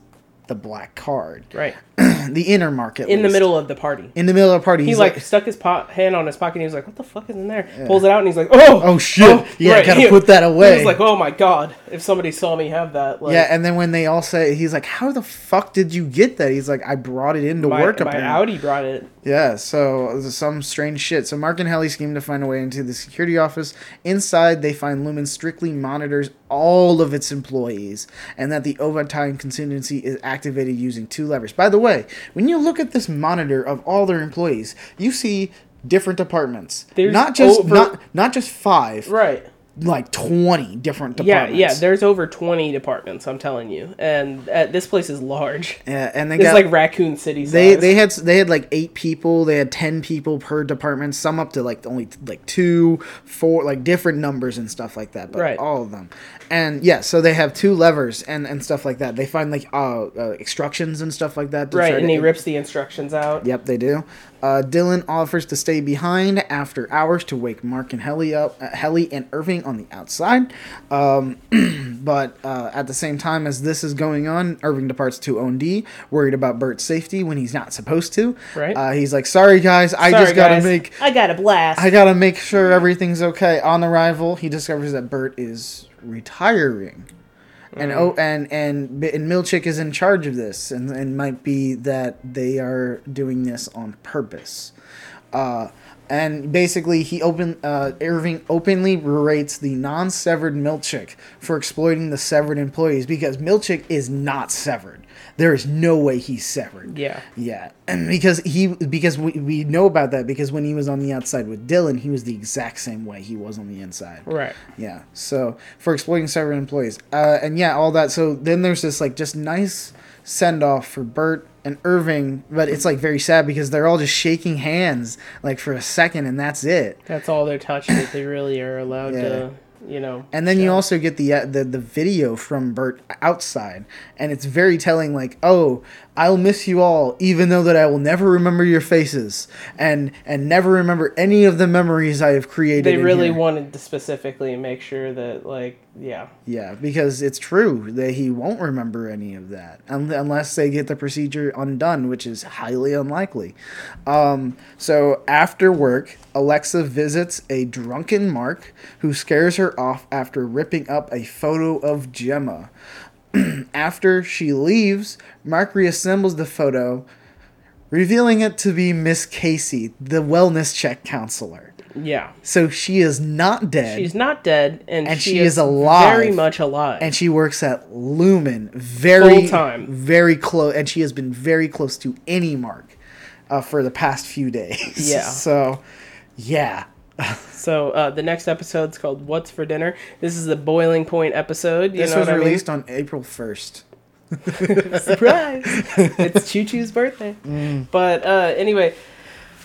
the black card, right the inner market in the middle of the party. In the middle of the party, He he's like, stuck his po- hand on his pocket. and He was like, "What the fuck is in there?" Pulls it out and he's like, "Oh, Oh, shit. Oh, yeah, gotta He- put that away. was like, "Oh my god!" If somebody saw me have that, like, Yeah, and then when they all say, he's like, "How the fuck did you get that?" He's like, "I brought it into my, work." my apparently." outie brought it. Yeah, so some strange shit. So Mark and Helly scheme to find a way into the security office. Inside, they find Lumon strictly monitors all of its employees, and that the overtime contingency is activated using two levers. By the way, when you look at this monitor of all their employees, you see different departments. There's not just over- not not just five. Right. Like 20 different departments. yeah. yeah, There's over 20 departments. I'm telling you, and uh, this place is large. Yeah, and they It's got like Raccoon City. Size. they they had they had like eight people. They had ten people per department. Some up to like only like two, four, like different numbers and stuff like that. But Right. all of them, and yeah, so they have two levers and and stuff like that. They find like uh, uh instructions and stuff like that. right, and to- he rips the instructions out. Yep, they do. Uh, Dylan offers to stay behind after hours to wake Mark and Helly up, uh, Helly and Irving on the outside. Um, but uh, at the same time as this is going on, Irving departs to OD, worried about Burt's safety when he's not supposed to. Right. Uh, he's like, "Sorry guys, I Sorry, just gotta guys. make, I got a blast. I gotta make sure everything's okay." On arrival, he discovers that Burt is retiring. And oh, and and and Milchick is in charge of this, and and might be that they are doing this on purpose. Uh, and basically, he open uh, Irving openly berates the non-severed Milchick for exploiting the severed employees because Milchick is not severed. There is no way he's severed. Yeah. Yeah, and because he because we, we know about that because when he was on the outside with Dylan, he was the exact same way he was on the inside. Right. Yeah. So for exploiting severed employees, uh, and yeah, all that. So then there's this like just nice send off for Burt and Irving, but it's like very sad because they're all just shaking hands like for a second, and that's it. That's all they're touching that they really are allowed Yeah. to, you know. And then you also get the uh, the the video from Burt outside, and it's very telling. Like, oh, I'll miss you all, even though that I will never remember your faces, and and never remember any of the memories I have created. They really here." wanted to specifically make sure that, like, yeah. Yeah, because it's true that he won't remember any of that unless they get the procedure undone, which is highly unlikely. Um, so after work, Alexa visits a drunken Mark who scares her off after ripping up a photo of Gemma. after she leaves, Mark reassembles the photo, revealing it to be Miss Casey, the wellness check counselor. Yeah. So she is not dead. She's not dead, and, And she, she is, is alive. Very much alive. and she works at Lumon very Full-time. very close, and she has been very close to innie mark uh, for the past few days. Yeah. So, yeah. so uh, the next episode's called "What's for Dinner." This is the boiling point episode. This was I mean? released on April first. Surprise! it's Choo Choo's birthday. Mm. But uh, anyway,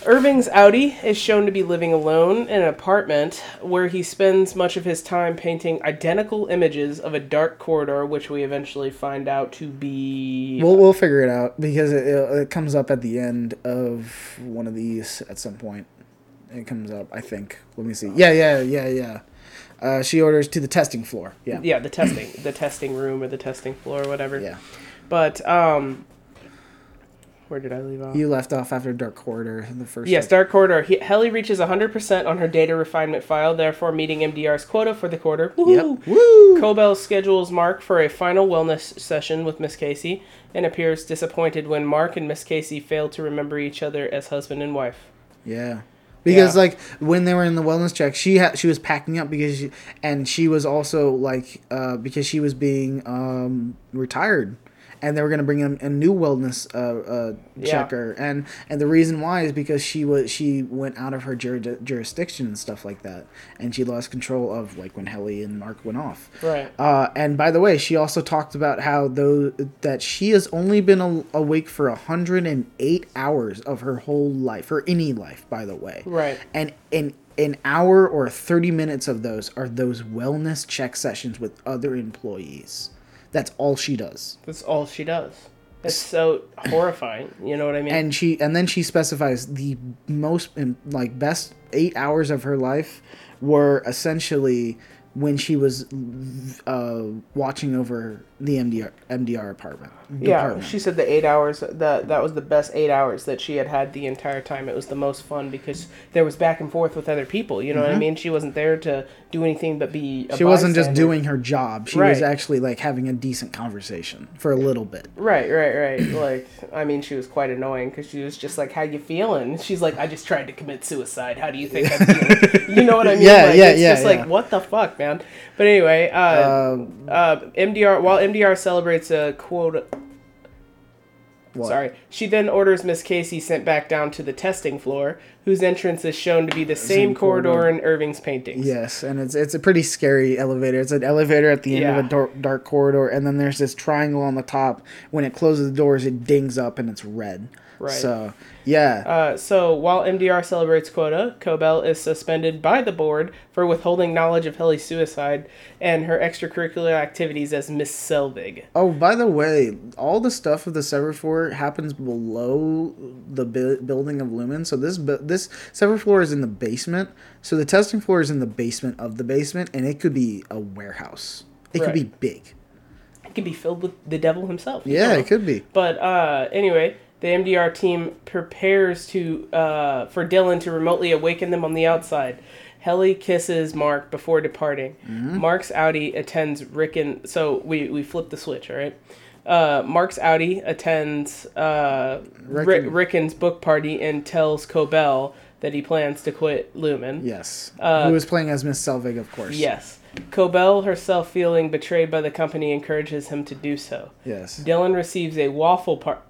Irving's outie is shown to be living alone in an apartment where he spends much of his time painting identical images of a dark corridor, which we eventually find out to be. We'll we'll figure it out because it, it comes up at the end of one of these at some point. It comes up, I think. Let me see. Yeah, yeah, yeah, yeah. Uh, she orders to the testing floor. Yeah. yeah, the testing, the testing room or the testing floor or whatever. Yeah. But um, where did I leave off? You left off after Dark Corridor in the first. Yes, Dark Corridor. He, Helly reaches 100% on her data refinement file, therefore meeting MDR's quota for the quarter. Woohoo! Yep. Woo! Cobel schedules Mark for a final wellness session with Miss Casey and appears disappointed when Mark and Miss Casey fail to remember each other as husband and wife. Yeah. Because Yeah. like when they were in the wellness check, she had she was packing up because she, and she was also like uh, because she was being um, retired, and they were gonna bring in a new wellness uh, uh, Yeah. checker, and and the reason why is because she was she went out of her jur- jurisdiction and stuff like that, and she lost control of like when Helly and Mark went off. Right. Uh, and by the way, she also talked about how though that she has only been a- awake for 108 hours of her whole life, or any life, by the way. Right. And an an hour or 30 minutes of those are those wellness check sessions with other employees. That's all she does. That's all she does. It's so horrifying. You know what I mean? And she and then she specifies the most like best 8 hours of her life were essentially when she was uh, watching over the MDR MDR apartment. yeah, department. she said the eight hours that that was the best eight hours that she had had the entire time. It was the most fun because there was back and forth with other people. You know what I mean? She wasn't there to do anything but be. Mm-hmm. she wasn't just doing her job. She was actually like having a decent conversation for a little bit. Right, right, right. like, I mean, she was quite annoying because she was just like, "How you feeling?" She's like, "I just tried to commit suicide. How do you think I'm feeling?" you know what I mean? Yeah, like, yeah, it's yeah, Just yeah. like, what the fuck, man. But anyway, uh, Um, uh, MDR while MDR celebrates a quote. What? Sorry. She then orders Miss Casey sent back down to the testing floor, whose entrance is shown to be the same, Same corridor, corridor. in Irving's paintings. Yes, and it's it's a pretty scary elevator. It's an elevator at the end Yeah. of a dark, dark corridor, and then there's this triangle on the top. When it closes the doors, it dings up and it's red. Right. So yeah, Uh, so while MDR celebrates quota, Cobel is suspended by the board for withholding knowledge of Helly's suicide and her extracurricular activities as Miss Selvig. Oh, by the way, all the stuff of the Sever Floor happens below the bu- building of Lumon. So this bu- this Sever Floor is in the basement. So the testing floor is in the basement of the basement, and it could be a warehouse. It could be big. It could be filled with the devil himself. Yeah, know? it could be. But uh, anyway, the MDR team prepares to uh, for Dylan to remotely awaken them on the outside. Helly kisses Mark before departing. Mm-hmm. Mark's outie attends Rick and so we we flip the switch, all right. Uh, Mark's outie attends uh, Rick. Ricken's book party and tells Cobel that he plans to quit Lumon. Yes. Uh, Who is playing as Miss Selvig, of course. Yes. Cobel, herself feeling betrayed by the company, encourages him to do so. Yes. Dylan receives a waffle part.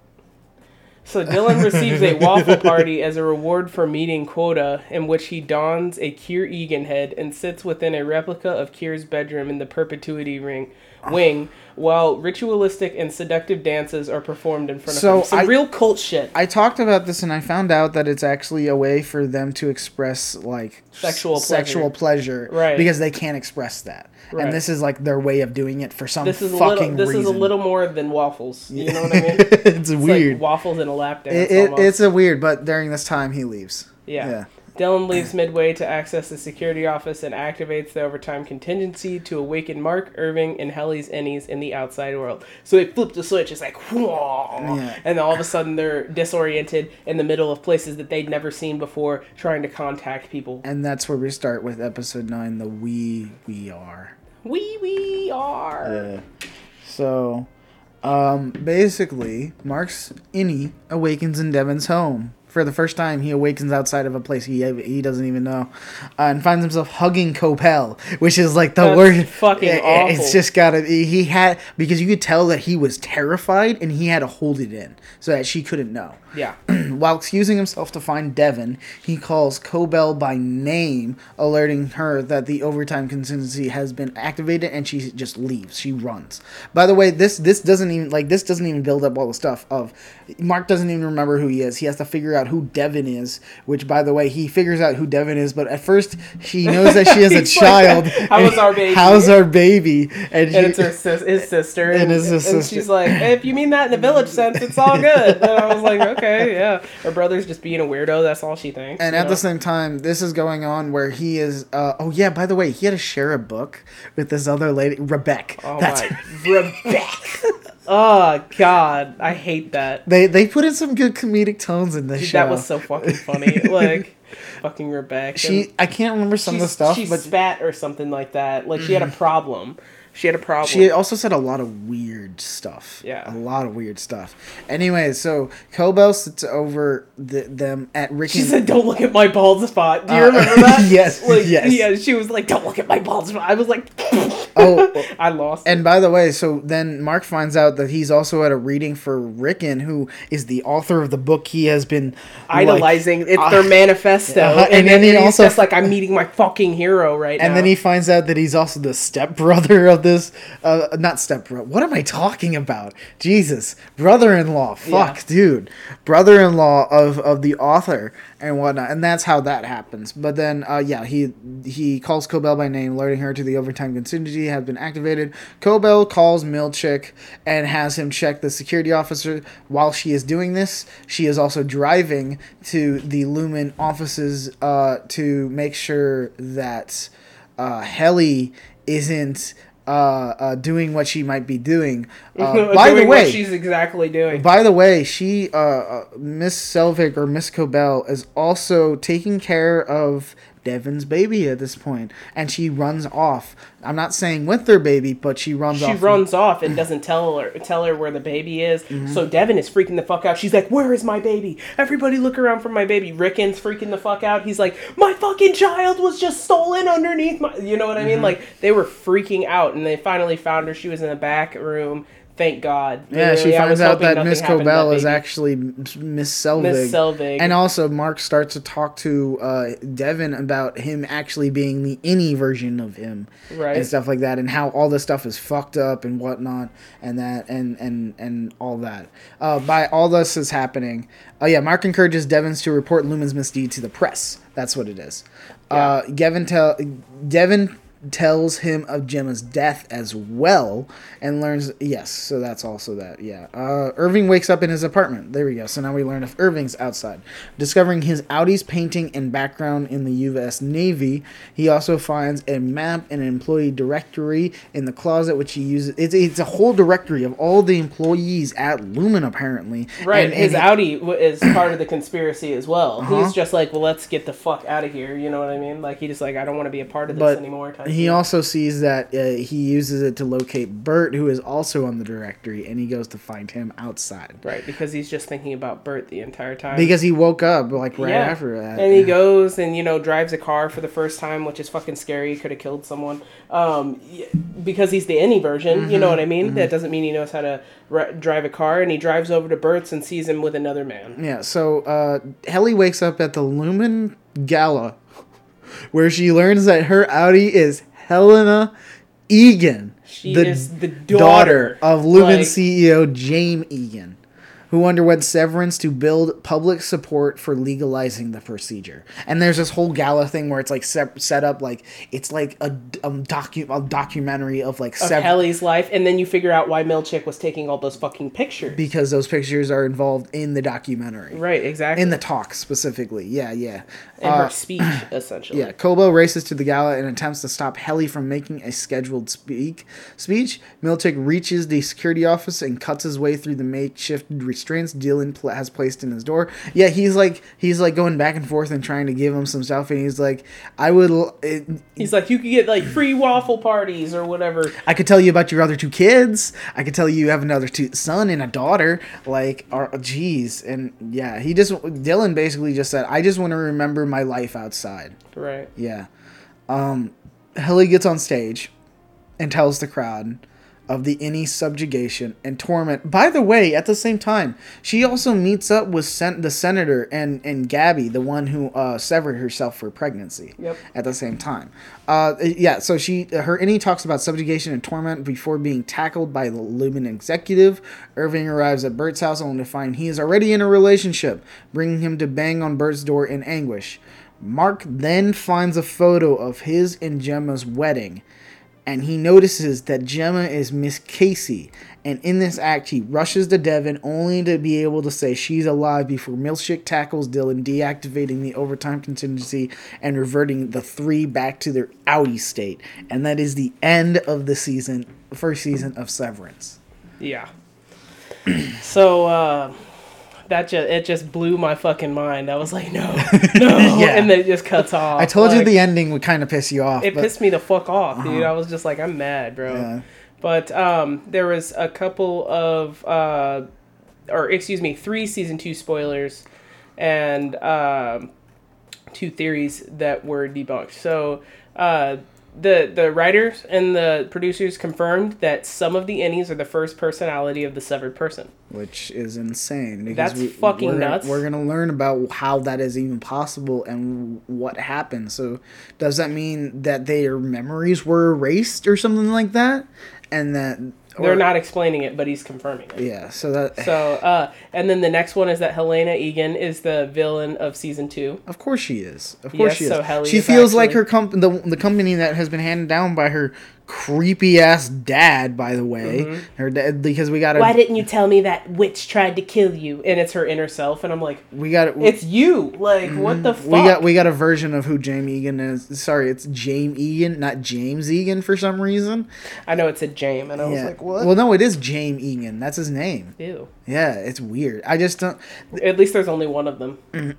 So Dylan receives a waffle party as a reward for meeting quota, in which he dons a Kier Eagan head and sits within a replica of Kier's bedroom in the perpetuity ring wing, while ritualistic and seductive dances are performed in front So of him. Some I- real cult shit. I talked about this and I found out that it's actually a way for them to express like Sexual s- sexual pleasure, Right. Because they can't express that, Right. and this is like their way of doing it for some this is fucking little. This reason. is a little more than waffles. You know what I mean? it's, It's weird. like waffles and a lap dance. it, it, it's a weird, but during this time he leaves. Yeah. Yeah. Dylan leaves midway to access the security office and activates the overtime contingency to awaken Mark, Irving, and Helly's innies in the outside world. So they flip the switch, it's like, whoa, Yeah. and all of a sudden they're disoriented in the middle of places that they'd never seen before, trying to contact people. And that's where we start with episode nine, the we we are. We we are. Yeah. So, um, basically, Mark's innie awakens in Devon's home. For the first time, he awakens outside of a place he he doesn't even know, uh, and finds himself hugging Cobel, which is like the That's worst. fucking it- awful. It's just gotta. He had because you could tell that he was terrified, and he had to hold it in so that she couldn't know. Yeah. While excusing himself to find Devon, he calls Cobel by name, alerting her that the overtime contingency has been activated, and she just leaves. She runs. By the way, this this doesn't even like this doesn't even build up all the stuff of Mark doesn't even remember who he is. He has to figure out who Devon is, which by the way, he figures out who Devon is, but at first he knows that she has a He's like, child. "How's our baby?" How's our baby? And, And she- it's her his sister, and, And his and sister. she's like, "If you mean that in the village sense, it's all good." And I was like, "Okay, yeah." Her brother's just being a weirdo. That's all she thinks. And at know? the same time, this is going on where he is. Uh, oh yeah, by the way, he had to share a book with this other lady, Rebecca. Oh That's my, Rebecca. Oh God, I hate that. they they put in some good comedic tones in this Dude, show. that was so fucking funny. like, fucking Rebecca. she. I can't remember some of the stuff, she but spat or something like that. Like she had a mm-hmm. problem. She had a problem. she also said a lot of weird stuff. Yeah. a lot of weird stuff. Anyway, so Cobel sits over the, them at Rick. She said, "Don't look at my bald spot." Do you Uh, remember that? yes, Like, yes. Yeah. She was like, "Don't look at my bald spot." I was like, Oh, I lost. And by the way, so then Mark finds out that he's also at a reading for Ricken, who is the author of the book he has been like- idolizing. it's uh, their manifesto, uh-huh, and, and then, then he also- just like, "I'm meeting my fucking hero right now." And then he finds out that he's also the stepbrother of this, uh, not stepbrother. What am I talking about? Jesus, brother-in-law. Fuck, Yeah. dude, brother-in-law of of the author and whatnot. And that's how that happens. But then, uh, yeah, he he calls Cobel by name, alerting her to the overtime contingency has been activated. Cobel calls Milchick and has him check the security officer. While she is doing this, she is also driving to the Lumon offices uh, to make sure that uh, Helly isn't uh, uh, doing what she might be doing. Uh, by Doing the what way, she's exactly doing. by the way, she uh, uh, Miss Selvig or Miss Cobel is also taking care of Devon's baby at this point, and she runs off. I'm not saying with their baby, but she runs off. she off. runs off and doesn't tell her tell her where the baby is. Mm-hmm. So Devon is freaking the fuck out. She's like, "Where is my baby? Everybody look around for my baby." Ricken's freaking the fuck out. He's like, "My fucking child was just stolen underneath my." You know what I Mm-hmm. mean? Like they were freaking out, and they finally found her. She was in the back room. Thank God. Yeah, she Literally, finds out that Miss Cobel that is actually Miss Selvig. Miss Selvig. And also, Mark starts to talk to uh, Devon about him actually being the innie version of him, Right. and stuff like that, and how all this stuff is fucked up and whatnot, and that and and and all that. Uh, by all this is happening, oh yeah, Mark encourages Devon to report Lumon's misdeed to the press. That's what it is. Uh, Devon tell Devon tells him of Gemma's death as well and learns yes so that's also that yeah uh, irving wakes up in his apartment there we go so now we learn if irving's outside discovering his outie's painting and background in the us navy he also finds a map and an employee directory in the closet which he uses it's, it's a whole directory of all the employees at lumon apparently Right, And- his and he- outie is part of the conspiracy as well. Uh-huh. He's just like, well, let's get the fuck out of here. You know what I mean? Like he just like, I don't want to be a part of this but anymore. Type he also sees that uh, he uses it to locate Burt, who is also on the directory, and he goes to find him outside right because he's just thinking about Burt the entire time. because he woke up like right Yeah. after that. And he goes and you know drives a car for the first time, which is fucking scary. He could have killed someone. Um, because he's the innie version. You know what I Mm-hmm. mean? That doesn't mean he knows how to ri- drive a car. And he drives over to Burt's and sees him with another man. Yeah, so uh, Helly wakes up at the Lumon Gala, where she learns that her outie is Helena Eagan, She is the daughter, of Lumon like- CEO James Eagan, who underwent severance to build public support for legalizing the procedure. And there's this whole gala thing where it's like set, set up like it's like a, a, docu- a documentary of like Of Helly's life, and then you figure out why Milchick was taking all those fucking pictures. because those pictures are involved in the documentary. right, exactly. In the talk specifically. Yeah, yeah. in Uh, her speech, essentially. Yeah, Cobel races to the gala and attempts to stop Helly from making a scheduled speak speech. Milchick reaches the security office and cuts his way through the makeshift restraints Dylan pl- has placed in his door. Yeah, he's like he's like going back and forth and trying to give him some stuff, and he's like, "I would, l- it, He's like, you could get like free waffle parties or whatever. I could tell you about your other two kids. I could tell you you have another two son and a daughter. Like, are geez, and yeah, he just Dylan basically just said, "I just want to remember my life outside." Right. Yeah. Um, Helly gets on stage and tells the crowd of the innie subjugation and torment. By the way, at the same time, she also meets up with sen- the senator and, and Gabby, the one who uh, severed herself for pregnancy. Yep. At the same time, uh, yeah. So she her innie talks about subjugation and torment before being tackled by the Lumon executive. Irving arrives at Burt's house only to find he is already in a relationship, bringing him to bang on Burt's door in anguish. Mark then finds a photo of his and Gemma's wedding, and he notices that Gemma is Miss Casey. And in this act, he rushes to Devon only to be able to say she's alive before Milchick tackles Dylan, deactivating the overtime contingency and reverting the three back to their outie state. And that is the end of the season, first season of Severance. Yeah. so uh that just it just blew my fucking mind. I was like, no, no, Yeah. and then it just cuts off. I told you the ending would kind of piss you off. It but- pissed me the fuck off, dude. I was just like, I'm mad, bro. Yeah. But um, there was a couple of, uh, or excuse me, three season two spoilers, and um, two theories that were debunked. So uh, the the writers and the producers confirmed that some of the innies are the first personality of the severed person. which is insane. That's we, fucking we're, nuts. We're gonna learn about how that is even possible and what happened. So, does that mean that their memories were erased or something like that? And that They're or- not explaining it, but he's confirming it. Yeah. So that So, uh, and then the next one is that Helena Eagan is the villain of season two. of course she is. Of course Yes, she is. so Helly she is feels like her comp the the company that has been handed down by her creepy ass dad. By the way, Mm-hmm. her dad because we got Why didn't you tell me that witch tried to kill you? And it's her inner self, and I'm like, we got it's you. Like, what the fuck? Mm-hmm. We got we got a version of who James Eagan is. Sorry, it's James Eagan, not James Eagan for some reason. I know it's a James, and I was like, what? Well, no, it is James Eagan. That's his name. Ew. Yeah, it's weird. I just don't. At least there's only one of them.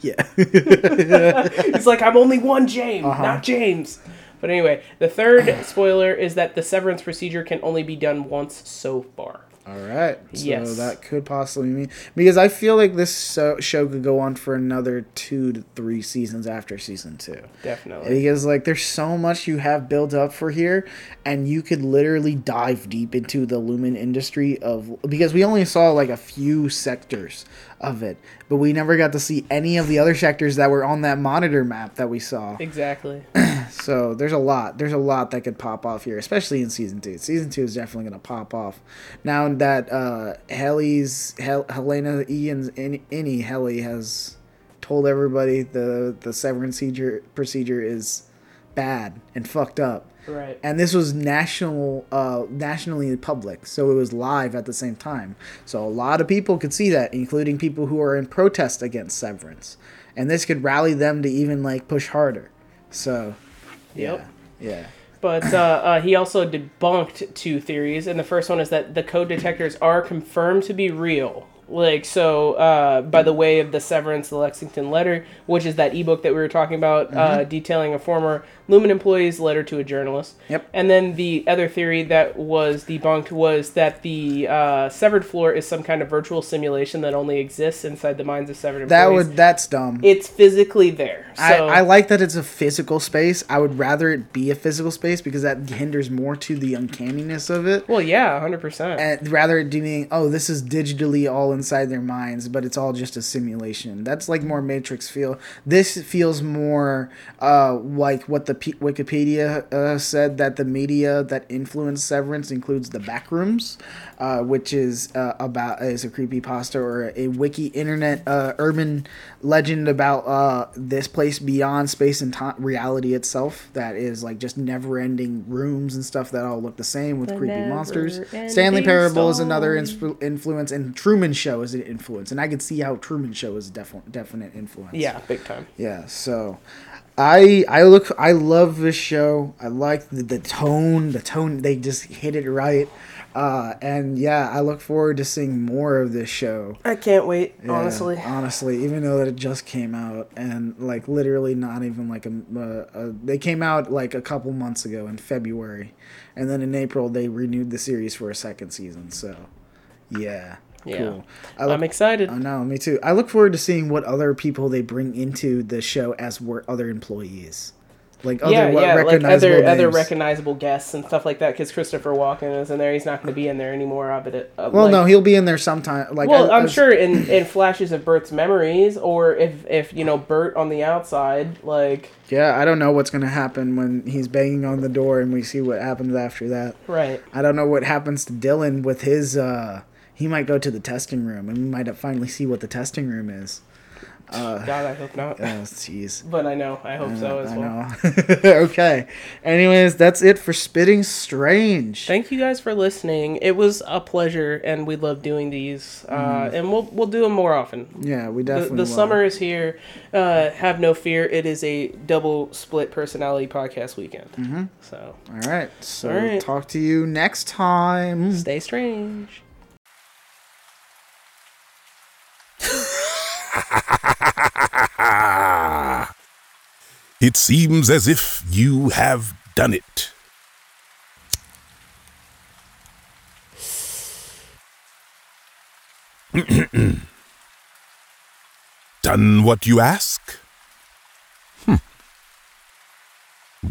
Yeah. it's like, I'm only one James, Uh-huh. not James. But anyway, the third spoiler is that the severance procedure can only be done once so far. All right. So Yes. that could possibly mean because I feel like this so, show could go on for another two to three seasons after season two. Definitely. Because like there's so much you have built up for here, and you could literally dive deep into the lumon industry of because we only saw like a few sectors of it, but we never got to see any of the other sectors that were on that monitor map that we saw. Exactly. So there's a lot. There's a lot that could pop off here, especially in season two. Season two is definitely gonna pop off. Now that uh, Helly's Hel- Helena Eagan's In- Innie Helly has told everybody the the severance procedure procedure is bad and fucked up. Right. And this was national, uh, nationally public, so it was live at the same time. So a lot of people could see that, including people who are in protest against severance, and this could rally them to even like push harder. So, yeah, Yep. yeah, But uh, uh, he also debunked two theories, and the first one is that the code detectors are confirmed to be real. Like so, uh, by the way of the Severance, the Lexington letter, which is that ebook that we were talking about, uh, detailing a former Lumon employee's letter to a journalist. Yep. And then the other theory that was debunked was that the uh, severed floor is some kind of virtual simulation that only exists inside the minds of severed employees. that would that's dumb. It's physically there. So I, I like that it's a physical space. I would rather it be a physical space because that hinders more to the uncanniness of it. well, yeah, hundred percent. and rather it being oh this is digitally all inside their minds but it's all just a simulation that's like more matrix feel this feels more uh like what the P- wikipedia uh, said that the media that influenced severance includes the backrooms uh, which is uh, about is a creepy pasta or a wiki internet uh, urban legend about uh, this place beyond space and time reality itself that is like just never ending rooms and stuff that all look the same with The creepy monsters stanley parable is another story. insp- influence and truman show is an influence and i could see how truman show is a definite definite influence yeah, big time. yeah so i i look i love this show i like the, the tone the tone they just hit it right uh and yeah i look forward to seeing more of this show I can't wait. yeah, honestly. honestly, even though that it just came out and like literally not even like a, uh, uh, they came out like a couple months ago in February, and then in April they renewed the series for a second season. So, yeah, Yeah. cool. I I'm excited. I know, me too. I look forward to seeing what other people they bring into the show as were other employees, like other yeah, yeah, like recognizable other other names. recognizable guests and stuff like that. Because Christopher Walken is in there. He's not going to be in there anymore. Of it. Well, like- no, he'll be in there sometime. Like, Well, I- I'm as- sure in, in flashes of Burt's memories, or if if you know Burt on the outside, like Yeah, I don't know what's gonna happen when he's banging on the door and we see what happens after that. right. I don't know what happens to Dylan with his. uh He might go to the testing room, and we might finally see what the testing room is. God, I hope not. Oh, jeez. But I know. I hope so as I well. know. okay. Anyways, that's it for Spitting Strange. Thank you guys for listening. It was a pleasure, and we love doing these. Uh, and we'll we'll do them more often. yeah, we The, definitely. the will. summer is here. Uh, have no fear. It is a double split personality podcast weekend. Mm-hmm. So All right. So All right. talk to you next time. stay strange. It seems as if you have done it. done what you ask? Hmm.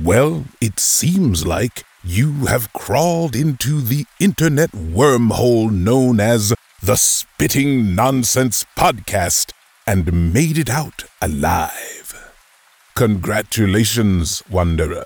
Well, it seems like you have crawled into the internet wormhole known as the Spitting Nonsense Podcast and made it out alive. Congratulations, Wanderer.